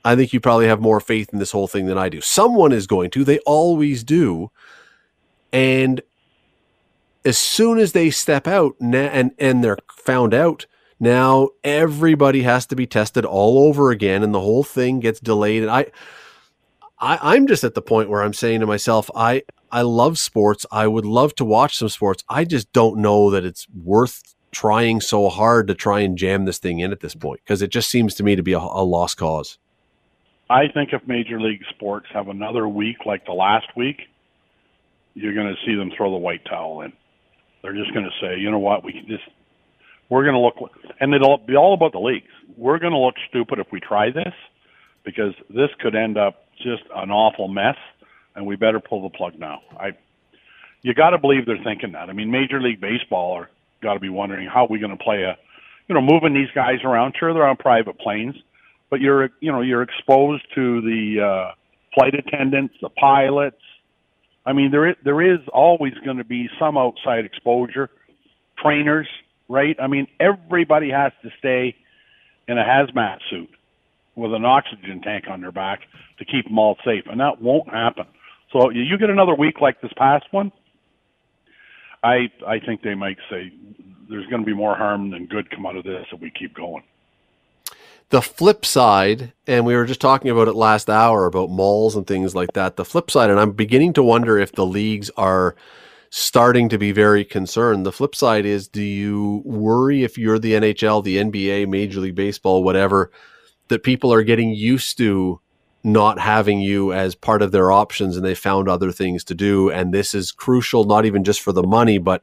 I think you probably have more faith in this whole thing than I do. Someone is going to, they always do. And as soon as they step out and, and they're found out, now everybody has to be tested all over again and the whole thing gets delayed. And I, I I'm just at the point where I'm saying to myself, I, I love sports. I would love to watch some sports. I just don't know that it's worth trying so hard to try and jam this thing in at this point because it just seems to me to be a, a lost cause. I think if Major League Sports have another week like the last week, you're going to see them throw the white towel in. They're just going to say, you know what, we can just we're going to look, and it'll be all about the leagues. We're going to look stupid if we try this because this could end up just an awful mess and we better pull the plug now. I, you got to believe they're thinking that. I mean, Major League Baseball are got to be wondering how are we going to play a, you know, moving these guys around. Sure, they're on private planes, but you're, you know, you're exposed to the uh, flight attendants, the pilots. I mean, there is, there is always going to be some outside exposure. Trainers, right? I mean, everybody has to stay in a hazmat suit with an oxygen tank on their back to keep them all safe, and that won't happen. So you get another week like this past one. I I think they might say there's going to be more harm than good come out of this if we keep going. The flip side, and we were just talking about it last hour about malls and things like that. The flip side, and I'm beginning to wonder if the leagues are starting to be very concerned. The flip side is do you worry if you're the NHL, the NBA, Major League Baseball, whatever, that people are getting used to not having you as part of their options and they found other things to do. And this is crucial, not even just for the money, but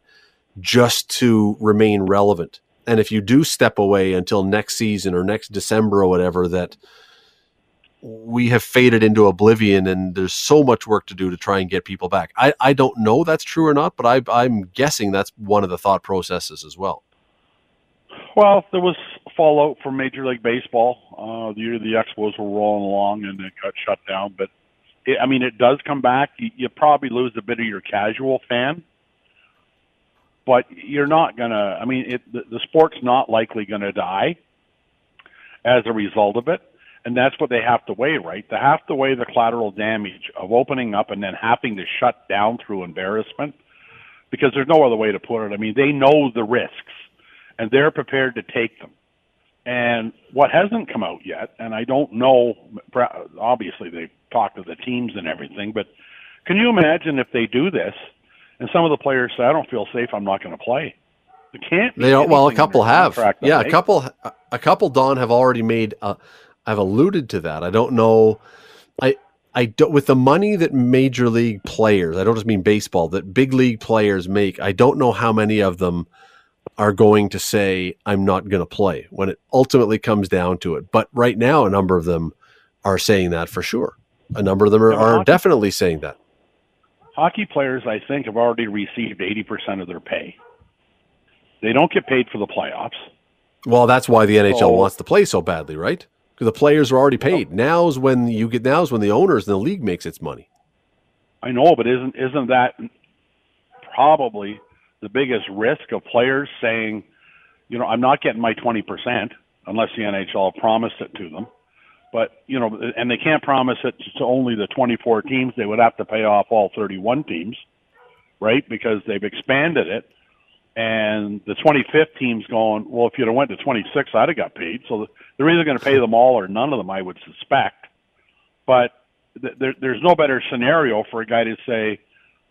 just to remain relevant. And if you do step away until next season or next December or whatever, that we have faded into oblivion and there's so much work to do to try and get people back. I, I don't know that's true or not, but I, I'm guessing that's one of the thought processes as well. Well, there was fallout from Major League Baseball. Uh, the year the Expos were rolling along and it got shut down. But it, I mean, it does come back. You, you probably lose a bit of your casual fan, but you're not gonna. I mean, it, the, the sport's not likely to die as a result of it and that's what they have to weigh, right? They have to weigh the collateral damage of opening up and then having to shut down through embarrassment because there's no other way to put it. I mean, they know the risks and they're prepared to take them. And what hasn't come out yet, and I don't know, obviously they've talked to the teams and everything, but can you imagine if they do this and some of the players say, I don't feel safe, I'm not going to play? They can't. They don't. Well, a couple have. Yeah, a couple. A couple. Don have already made uh, I've alluded to that. I don't know. I I don't with the money that major league players, I don't just mean baseball, that big league players make. I don't know how many of them are going to say I'm not going to play when it ultimately comes down to it. But right now, a number of them are saying that for sure. A number of them are, are definitely saying that. Hockey players, I think, have already received 80% of their pay. They don't get paid for the playoffs. Well, that's why the NHL oh. wants to play so badly, right? because the players are already paid. Now's when you get. Now's when the owners and the league makes its money. I know, but isn't isn't that probably the biggest risk of players saying, you know, I'm not getting my twenty percent unless the NHL promised it to them. But you know, and they can't promise it to only the 24 teams. They would have to pay off all 31 teams, right? Because they've expanded it and the 25th team's going, well, if you'd have went to 26, I'd have got paid. So they're either going to pay them all or none of them, I would suspect. But th- there, there's no better scenario for a guy to say,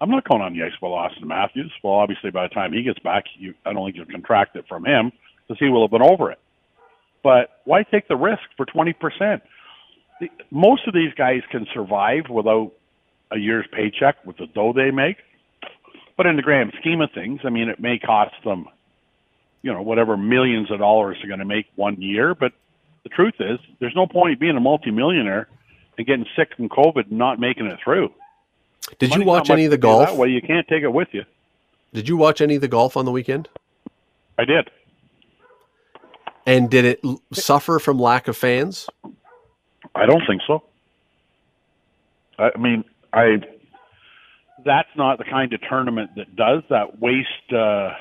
I'm not going on the ice with Auston Matthews. Well, obviously, by the time he gets back, you, I don't think you'll contract it from him because he will have been over it. But why take the risk for 20%? The, most of these guys can survive without a year's paycheck with the dough they make. But in the grand scheme of things, I mean, it may cost them, you know, whatever millions of dollars they're going to make one year. But the truth is, there's no point being a multimillionaire and getting sick from COVID and not making it through. Did you watch any of the golf? That way, you can't take it with you. Did you watch any of the golf on the weekend? I did. And did it suffer from lack of fans? I don't think so. I mean, I that's not the kind of tournament that does that waste uh,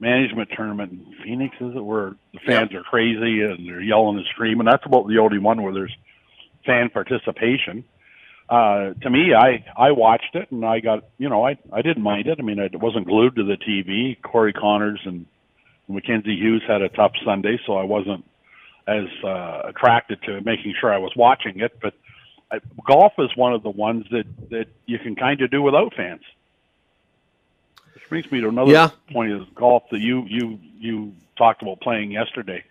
management tournament in Phoenix, is it? Where the fans are crazy and they're yelling and screaming. And that's about the only one where there's fan participation. Uh, to me, I I watched it and I got you know I I didn't mind it. I mean, I wasn't glued to the TV. Corey Conners and Mackenzie Hughes had a tough Sunday, so I wasn't as uh, attracted to making sure I was watching it. But I, golf is one of the ones that that you can kind of do without fans. Which brings me to another Yeah. point is golf that you you you talked about playing yesterday,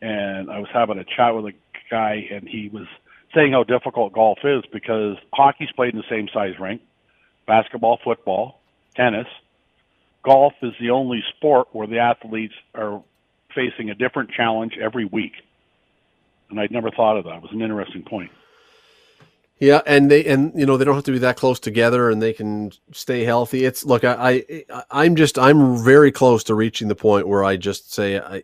and I was having a chat with a guy, and he was saying how difficult golf is because hockey's played in the same size rink, basketball, football, tennis. Golf is the only sport where the athletes are facing a different challenge every week. And I'd never thought of that. It was an interesting point. Yeah, and they and you know they don't have to be that close together, and they can stay healthy. It's look, I, I I'm just I'm very close to reaching the point where I just say, I,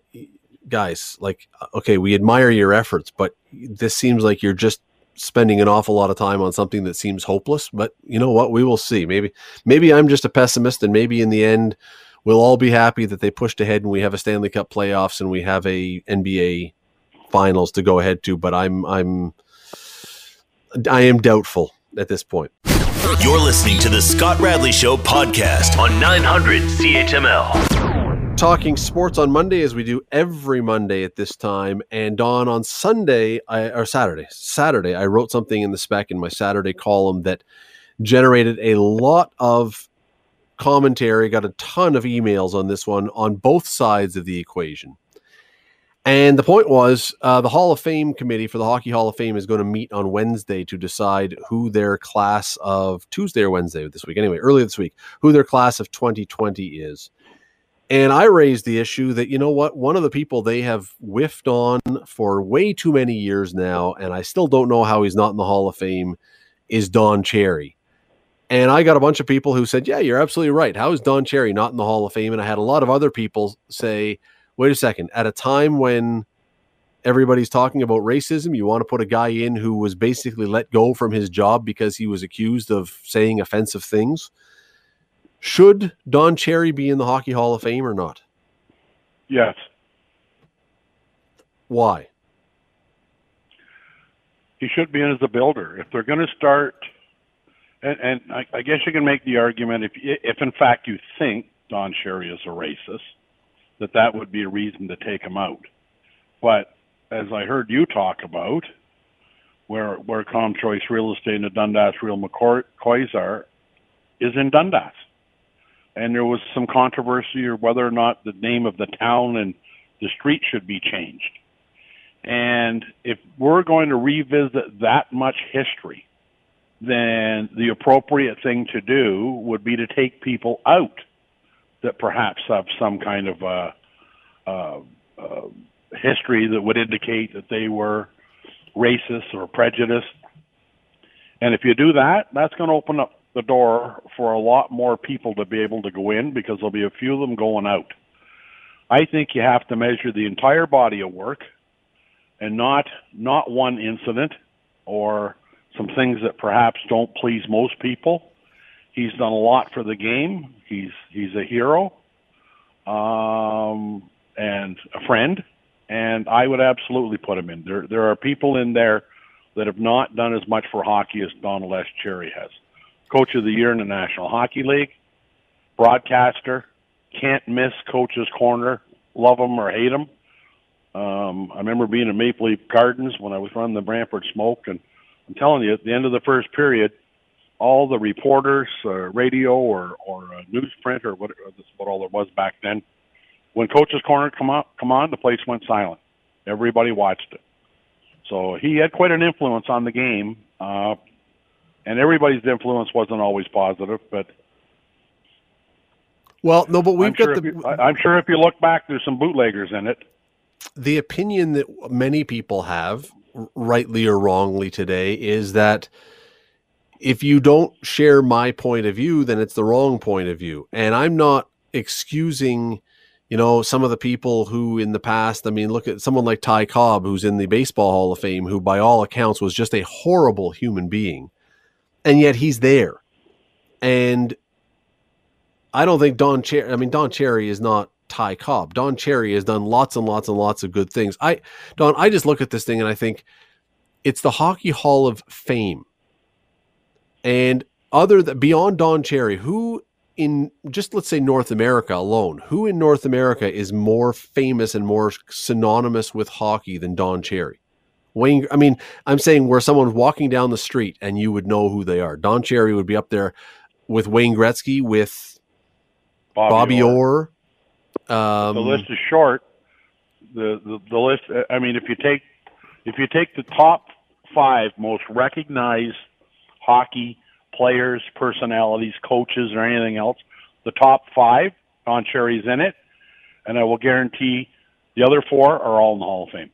guys, like, uh, okay, we admire your efforts, but this seems like you're just spending an awful lot of time on something that seems hopeless. But you know what? We will see. Maybe maybe I'm just a pessimist, and maybe in the end, we'll all be happy that they pushed ahead and we have a Stanley Cup playoffs and we have a NBA finals to go ahead to. But I'm I'm I am doubtful at this point. You're listening to the Scott Radley Show podcast on 900 CHML. Talking sports on Monday as we do every Monday at this time, and Don on Sunday I, or Saturday. Saturday, I wrote something in the spec in my Saturday column that generated a lot of commentary. Got a ton of emails on this one on both sides of the equation. And the point was uh, the Hall of Fame committee for the Hockey Hall of Fame is going to meet on Wednesday to decide who their class of Tuesday or Wednesday this week, anyway, early this week, who their class of 2020 is. And I raised the issue that, you know what, one of the people they have whiffed on for way too many years now, and I still don't know how he's not in the Hall of Fame, is Don Cherry. And I got a bunch of people who said, yeah, you're absolutely right. How is Don Cherry not in the Hall of Fame? And I had a lot of other people say, wait a second, at a time when everybody's talking about racism, you want to put a guy in who was basically let go from his job because he was accused of saying offensive things. Should Don Cherry be in the Hockey Hall of Fame or not? Yes. Why? He should be in as a builder. If they're going to start, and, and I, I guess you can make the argument if, if in fact you think Don Cherry is a racist, that that would be a reason to take him out. But as I heard you talk about, where where ComChoice Real Estate and the Dundas Real McCoys are, is in Dundas, and there was some controversy or whether or not the name of the town and the street should be changed. And if we're going to revisit that much history, then the appropriate thing to do would be to take people out that perhaps have some kind of uh, uh, uh, history that would indicate that they were racist or prejudiced. And if you do that, that's going to open up the door for a lot more people to be able to go in because there'll be a few of them going out. I think you have to measure the entire body of work and not not one incident or some things that perhaps don't please most people. He's done a lot for the game. He's he's a hero, um, and a friend, and I would absolutely put him in. There there are people in there that have not done as much for hockey as Donald S. Cherry has. Coach of the Year in the National Hockey League, broadcaster, can't miss Coach's Corner, love him or hate him. Um, I remember being in Maple Leaf Gardens when I was running the Brantford Smoke, and I'm telling you, at the end of the first period, all the reporters, uh, radio or or uh, newsprint or what that's what all there was back then. When Coach's Corner come on, come on, the place went silent. Everybody watched it. So he had quite an influence on the game, uh, and everybody's influence wasn't always positive. But Well, no, but we've I'm got sure, the you, I'm sure if you look back, there's some bootleggers in it. the opinion that many people have, rightly or wrongly today, is that if you don't share my point of view, then it's the wrong point of view. And I'm not excusing you know, some of the people who in the past, I mean, look at someone like Ty Cobb, who's in the Baseball Hall of Fame, who by all accounts was just a horrible human being. And yet he's there. And I don't think Don Cherry, I mean, Don Cherry is not Ty Cobb. Don Cherry has done lots and lots and lots of good things. I, Don, I just look at this thing and I think it's the Hockey Hall of Fame. And other than beyond Don Cherry, who in just let's say North America alone, who in North America is more famous and more synonymous with hockey than Don Cherry? Wayne, I mean, I'm saying where someone's walking down the street and you would know who they are. Don Cherry would be up there with Wayne Gretzky, with Bobby, Bobby Orr. Orr. Um, the list is short. The, the the list. I mean, if you take if you take the top five most recognized hockey players, personalities, coaches, or anything else. The top five, Don Cherry's in it, and I will guarantee the other four are all in the Hall of Fame.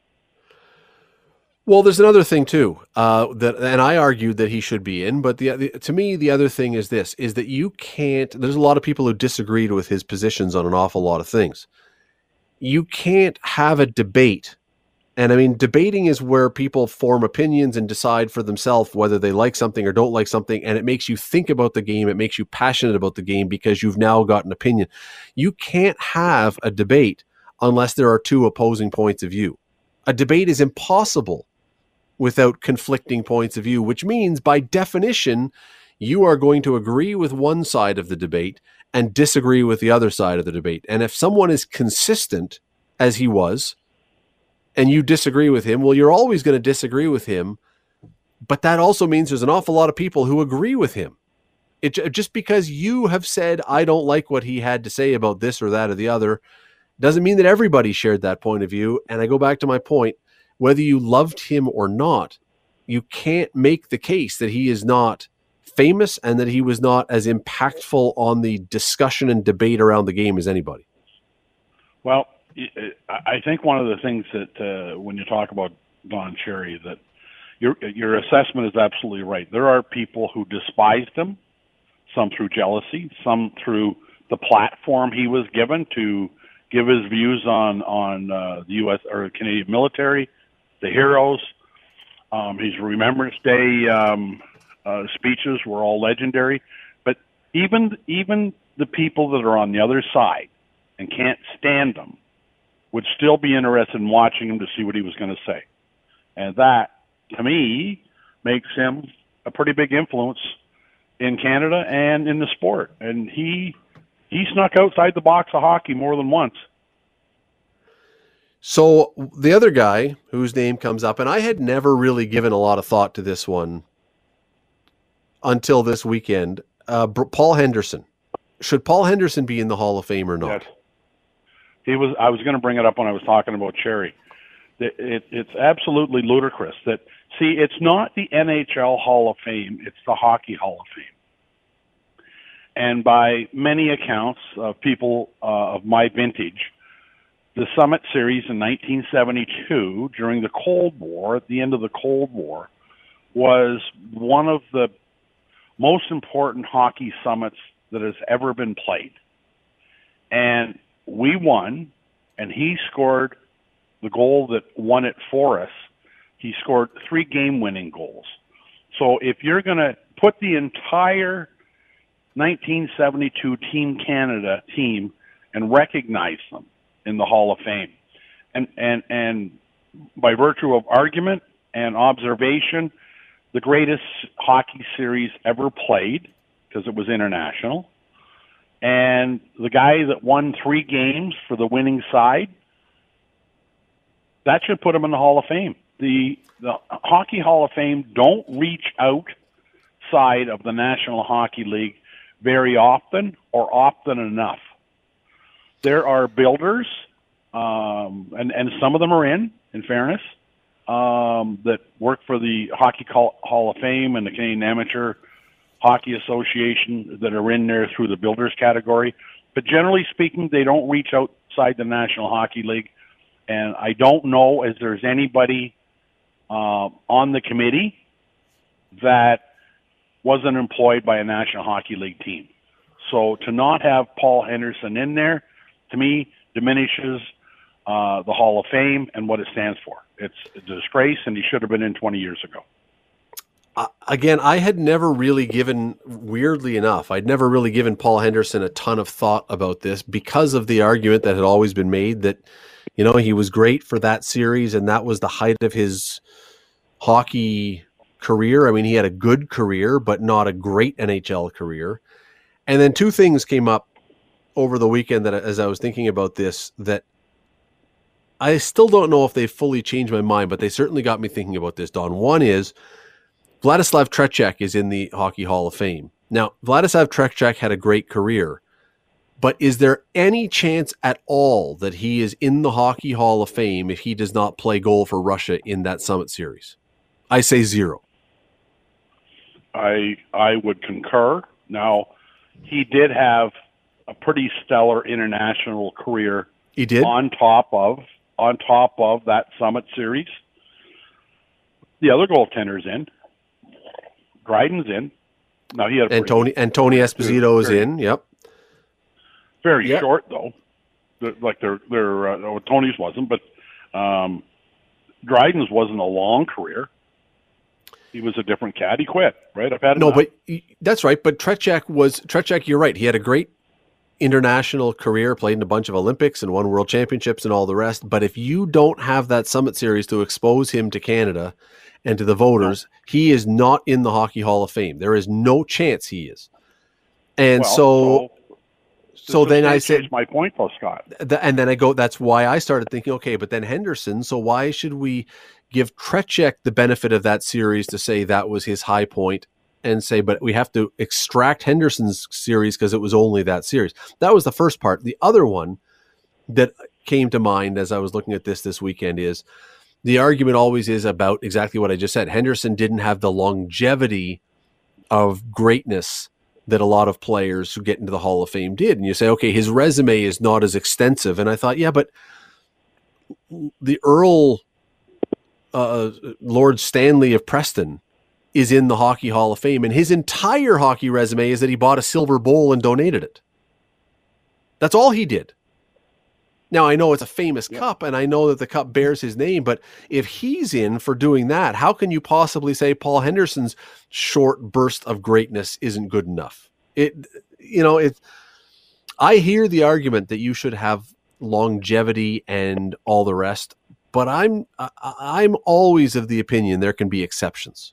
Well, there's another thing too uh, that, and I argued that he should be in, but the, the, to me the other thing is this: is that you can't. There's a lot of people who disagreed with his positions on an awful lot of things. You can't have a debate and I mean, debating is where people form opinions and decide for themselves whether they like something or don't like something. And it makes you think about the game. It makes you passionate about the game because you've now got an opinion. You can't have a debate unless there are two opposing points of view. A debate is impossible without conflicting points of view, which means by definition, you are going to agree with one side of the debate and disagree with the other side of the debate. And if someone is consistent, as he was, and you disagree with him, well, you're always going to disagree with him. But that also means there's an awful lot of people who agree with him. It just because you have said I don't like what he had to say about this or that or the other doesn't mean that everybody shared that point of view. And I go back to my point: whether you loved him or not, you can't make the case that he is not famous and that he was not as impactful on the discussion and debate around the game as anybody. Well, I think one of the things that uh, when you talk about Don Cherry, that your your assessment is absolutely right. There are people who despised him, some through jealousy, some through the platform he was given to give his views on on uh, the U.S. or Canadian military, the heroes. Um, his Remembrance Day um, uh, speeches were all legendary, but even even the people that are on the other side and can't stand them would still be interested in watching him to see what he was going to say. And that, to me, makes him a pretty big influence in Canada and in the sport. And he he snuck outside the box of hockey more than once. So the other guy whose name comes up, and I had never really given a lot of thought to this one until this weekend, uh, Paul Henderson. Should Paul Henderson be in the Hall of Fame or not? Yes. He was. I was going to bring it up when I was talking about Cherry. It, it, it's absolutely ludicrous that see, it's not the NHL Hall of Fame; it's the Hockey Hall of Fame. And by many accounts of people uh, of my vintage, the Summit Series in 1972, during the Cold War, at the end of the Cold War, was one of the most important hockey summits that has ever been played. And we won, and he scored the goal that won it for us. He scored three game winning goals. So if you're going to put the entire 1972 Team Canada team and recognize them in the Hall of Fame, and and and by virtue of argument and observation, the greatest hockey series ever played because it was international and the guy that won three games for the winning side, that should put him in the Hall of Fame. The the Hockey Hall of Fame don't reach outside of the National Hockey League very often or often enough. There are builders, um, and and some of them are in. In fairness, um, that work for the Hockey Hall of Fame and the Canadian Amateur Hockey Association that are in there through the builders category. But generally speaking, they don't reach outside the National Hockey League. And I don't know if there's anybody uh, on the committee that wasn't employed by a National Hockey League team. So to not have Paul Henderson in there, to me, diminishes uh, the Hall of Fame and what it stands for. It's a disgrace, and he should have been in 20 years ago. Uh, again, I had never really given, weirdly enough, I'd never really given Paul Henderson a ton of thought about this because of the argument that had always been made that, you know, he was great for that series and that was the height of his hockey career. I mean, he had a good career, but not a great NHL career. And then two things came up over the weekend that as I was thinking about this that I still don't know if they fully changed my mind, but they certainly got me thinking about this, Don. One is Vladislav Tretiak is in the Hockey Hall of Fame. Now, Vladislav Tretiak had a great career, but is there any chance at all that he is in the Hockey Hall of Fame if he does not play goal for Russia in that Summit Series? I say zero. I I would concur. Now, he did have a pretty stellar international career. He did on top of on top of that Summit Series. The other goaltenders in. Dryden's in. Now he had and Tony and Tony Esposito is in. Yep. Very Yep. short though. Like their their uh, no, Tony's wasn't, but um, Dryden's wasn't a long career. He was a different cat. He quit. Right. I've had No, enough. but that's right. But Tretiak was Tretiak. You're right. He had a great international career, played in a bunch of Olympics and won world championships and all the rest. But if you don't have that Summit Series to expose him to Canada and to the voters, he is not in the Hockey Hall of Fame. There is no chance he is. And Well, so, so this then I said, my point, though, Scott. th- and then I go, that's why I started thinking, okay, but then Henderson, so why should we give Tretiak the benefit of that series to say that was his high point and say, but we have to extract Henderson's series because it was only that series. That was the first part. The other one that came to mind as I was looking at this this weekend is the argument always is about exactly what I just said. Henderson didn't have the longevity of greatness that a lot of players who get into the Hall of Fame did. And you say, okay, his resume is not as extensive. And I thought, yeah, but the Earl, uh, Lord Stanley of Preston, is in the Hockey Hall of Fame, and his entire hockey resume is that he bought a silver bowl and donated it. That's all he did. Now I know it's a famous cup, and I know that the cup bears his name, but if he's in for doing that, how can you possibly say Paul Henderson's short burst of greatness isn't good enough? It, you know, it. I hear the argument that you should have longevity and all the rest, but I'm I'm always of the opinion there can be exceptions,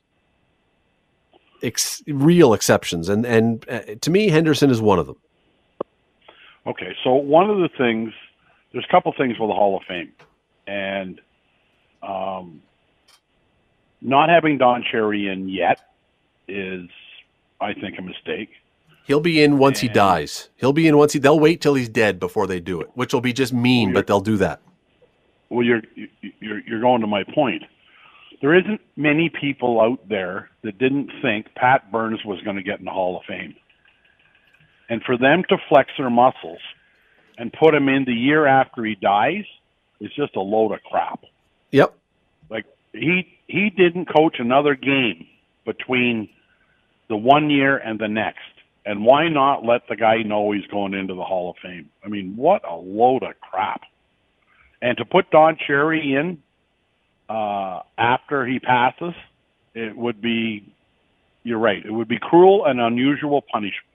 Ex, real exceptions, and and uh, to me Henderson is one of them. Okay, so one of the things, there's a couple things with the Hall of Fame, and um, not having Don Cherry in yet is, I think, a mistake. He'll be in once he dies. He'll be in once he. They'll wait till he's dead before they do it, which will be just mean, but they'll do that. Well, you're you're you're going to my point. There isn't many people out there that didn't think Pat Burns was going to get in the Hall of Fame, and for them to flex their muscles and put him in the year after he dies is just a load of crap. Yep. Like he he didn't coach another game between the one year and the next. And why not let the guy know he's going into the Hall of Fame? I mean, what a load of crap. And to put Don Cherry in uh, after he passes, it would be, you're right, it would be cruel and unusual punishment.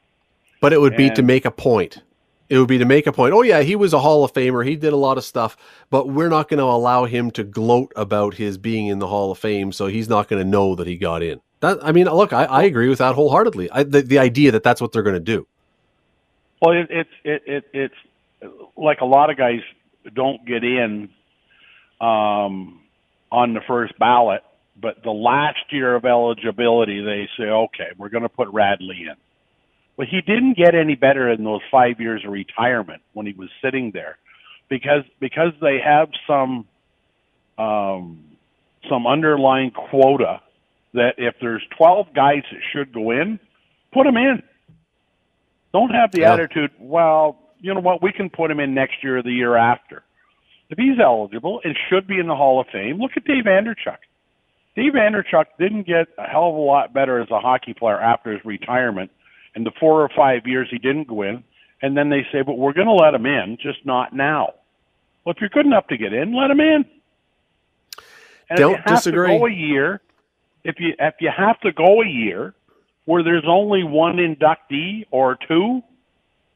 But it would be to make a point. It would be to make a point. Oh yeah, he was a Hall of Famer. He did a lot of stuff, but we're not going to allow him to gloat about his being in the Hall of Fame, so he's not going to know that he got in. That I mean, look, I, I agree with that wholeheartedly. I, the, the idea that that's what they're going to do. Well, it, it's it, it it's like a lot of guys don't get in um, on the first ballot, but the last year of eligibility, they say, okay, we're going to put Radley in. But he didn't get any better in those five years of retirement when he was sitting there, because because they have some um, some underlying quota that if there's 12 guys that should go in, put them in. Don't have the Yeah. attitude, well, you know what, we can put him in next year or the year after. If he's eligible and should be in the Hall of Fame, look at Dave Andreychuk. Dave Andreychuk didn't get a hell of a lot better as a hockey player after his retirement. In the four or five years he didn't go in, and then they say, "But we're going to let him in, just not now." Well, if you're good enough to get in, let him in. And Don't if you have disagree. To go a year. If you if you have to go a year where there's only one inductee or two,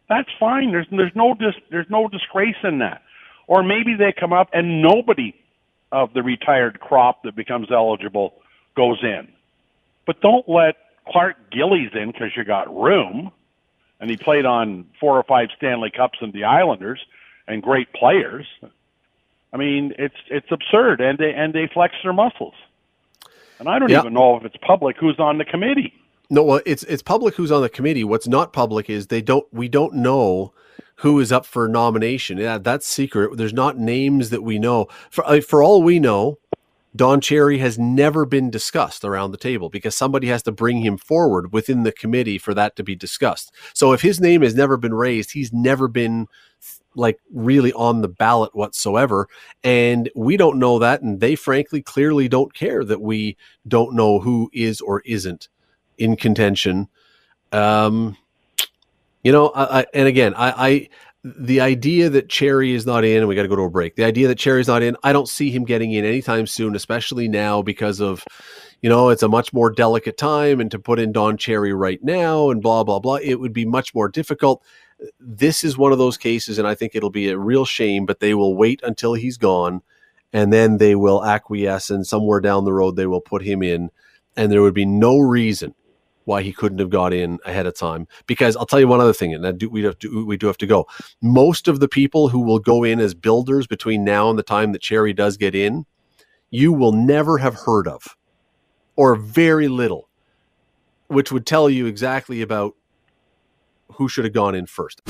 that's fine. There's there's no dis, there's no disgrace in that. Or maybe they come up and nobody of the retired crop that becomes eligible goes in. But don't let Clark Gillies in because you got room, and he played on four or five Stanley Cups and the Islanders and great players. I mean, it's it's absurd, and they and they flex their muscles. And I don't Yeah. even know if it's public who's on the committee. No, well, it's it's public who's on the committee. What's not public is they don't. We don't know who is up for nomination. Yeah, that's secret. There's not names that we know. For for all we know, Don Cherry has never been discussed around the table because somebody has to bring him forward within the committee for that to be discussed. So if his name has never been raised, he's never been like really on the ballot whatsoever and we don't know that and they frankly clearly don't care that we don't know who is or isn't in contention. Um, you know, I, I, and again, I, I, the idea that Cherry is not in, and we got to go to a break. The idea that Cherry's not in, I don't see him getting in anytime soon, especially now because of, you know, it's a much more delicate time, and to put in Don Cherry right now and blah blah blah, it would be much more difficult. This is one of those cases, and I think it'll be a real shame. But they will wait until he's gone, and then they will acquiesce, and somewhere down the road they will put him in, and there would be no reason why he couldn't have got in ahead of time. Because I'll tell you one other thing, and that do, we have to we do have to go. Most of the people who will go in as builders between now and the time that Cherry does get in, you will never have heard of, or very little, which would tell you exactly about who should have gone in first.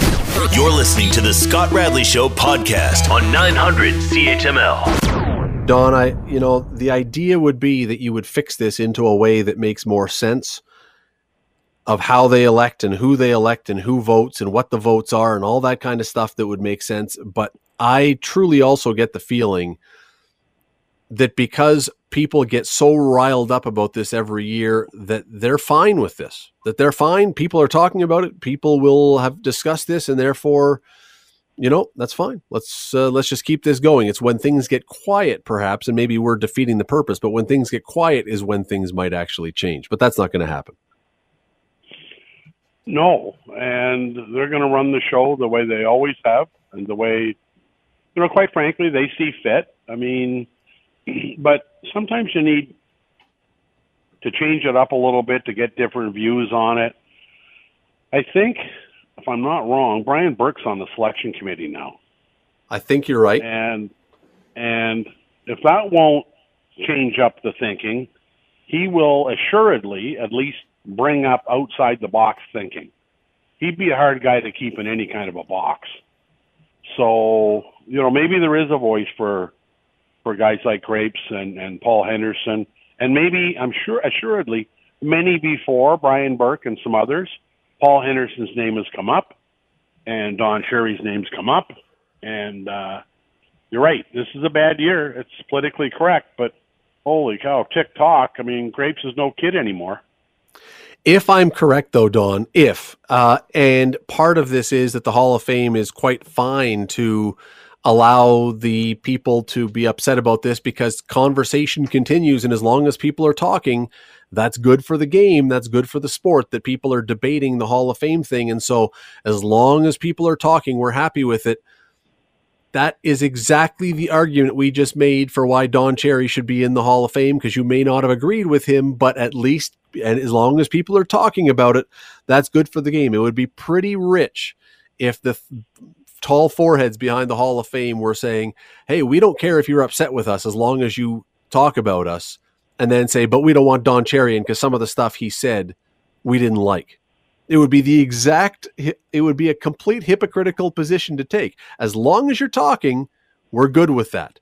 You're listening to the Scott Radley Show podcast on 900 CHML. Don, I you know the idea would be that you would fix this into a way that makes more sense of how they elect and who they elect and who votes and what the votes are and all that kind of stuff that would make sense. But I truly also get the feeling that because people get so riled up about this every year that they're fine with this, that they're fine. People are talking about it. People will have discussed this, and therefore, you know, that's fine. Let's uh, let's just keep this going. It's when things get quiet, perhaps, and maybe we're defeating the purpose. But when things get quiet is when things might actually change. But that's not going to happen. No, and they're going to run the show the way they always have, and the way, you know, quite frankly, they see fit. I mean, but sometimes you need to change it up a little bit to get different views on it. I think, if I'm not wrong, Brian Burke's on the selection committee now. I think you're right. And and if that won't change up the thinking, he will assuredly at least bring up outside the box thinking. He'd be a hard guy to keep in any kind of a box. So, you know, maybe there is a voice for for guys like Grapes and, and Paul Henderson and maybe I'm sure assuredly many before Brian Burke and some others. Paul Henderson's name has come up and Don Cherry's name's come up and uh you're right. This is a bad year. It's politically correct, but holy cow, TikTok. I mean, Grapes is no kid anymore. If I'm correct, though, Don, if, uh, and part of this is that the Hall of Fame is quite fine to allow the people to be upset about this because conversation continues. And as long as people are talking, that's good for the game. That's good for the sport that people are debating the Hall of Fame thing. And so, as long as people are talking, we're happy with it. That is exactly the argument we just made for why Don Cherry should be in the Hall of Fame because you may not have agreed with him, but at least, and as long as people are talking about it, that's good for the game. It would be pretty rich if the th- tall foreheads behind the Hall of Fame were saying, hey, we don't care if you're upset with us as long as you talk about us, and then say, but we don't want Don Cherry in because some of the stuff he said we didn't like. It would be the exact, it would be a complete hypocritical position to take. As long as you're talking, we're good with that.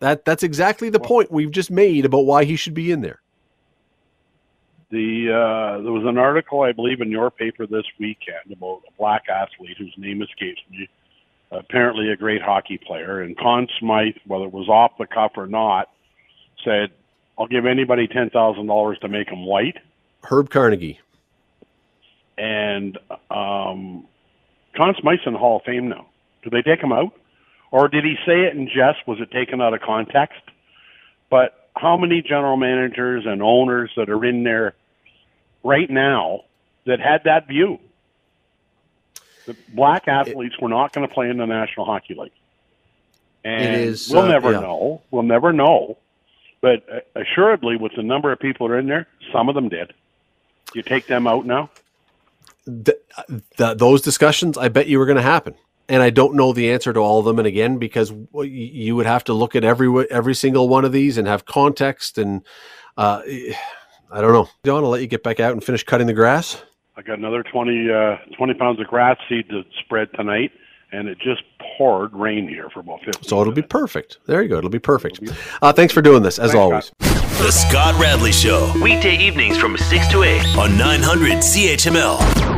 That that's exactly the point we've just made about why he should be in there. The uh, there was an article I believe in your paper this weekend about a black athlete whose name escapes me. Apparently, a great hockey player, and Conn Smythe, whether it was off the cuff or not, said, "I'll give anybody ten thousand dollars to make him white." Herb Carnegie. And um, Conn Smythe's in the Hall of Fame now. Did they take him out? Or did he say it in jest? Was it taken out of context? But how many general managers and owners that are in there right now that had that view? The black athletes were not going to play in the National Hockey League. And It is, we'll uh, never yeah. know. We'll never know. But uh, assuredly, with the number of people that are in there, some of them did. You take them out now? Th- th- those discussions, I bet you were going to happen. And I don't know the answer to all of them. And again, because well, you would have to look at every every single one of these and have context. And uh, I don't know. Don, I'll let you get back out and finish cutting the grass. I got another 20, uh, 20 pounds of grass seed to spread tonight, and it just poured rain here for about 15 So it'll be perfect. There you go. It'll be perfect. Uh, thanks for doing this, as Thanks, always. The Scott Radley Show. Weekday evenings from 6 to 8 on 900 CHML.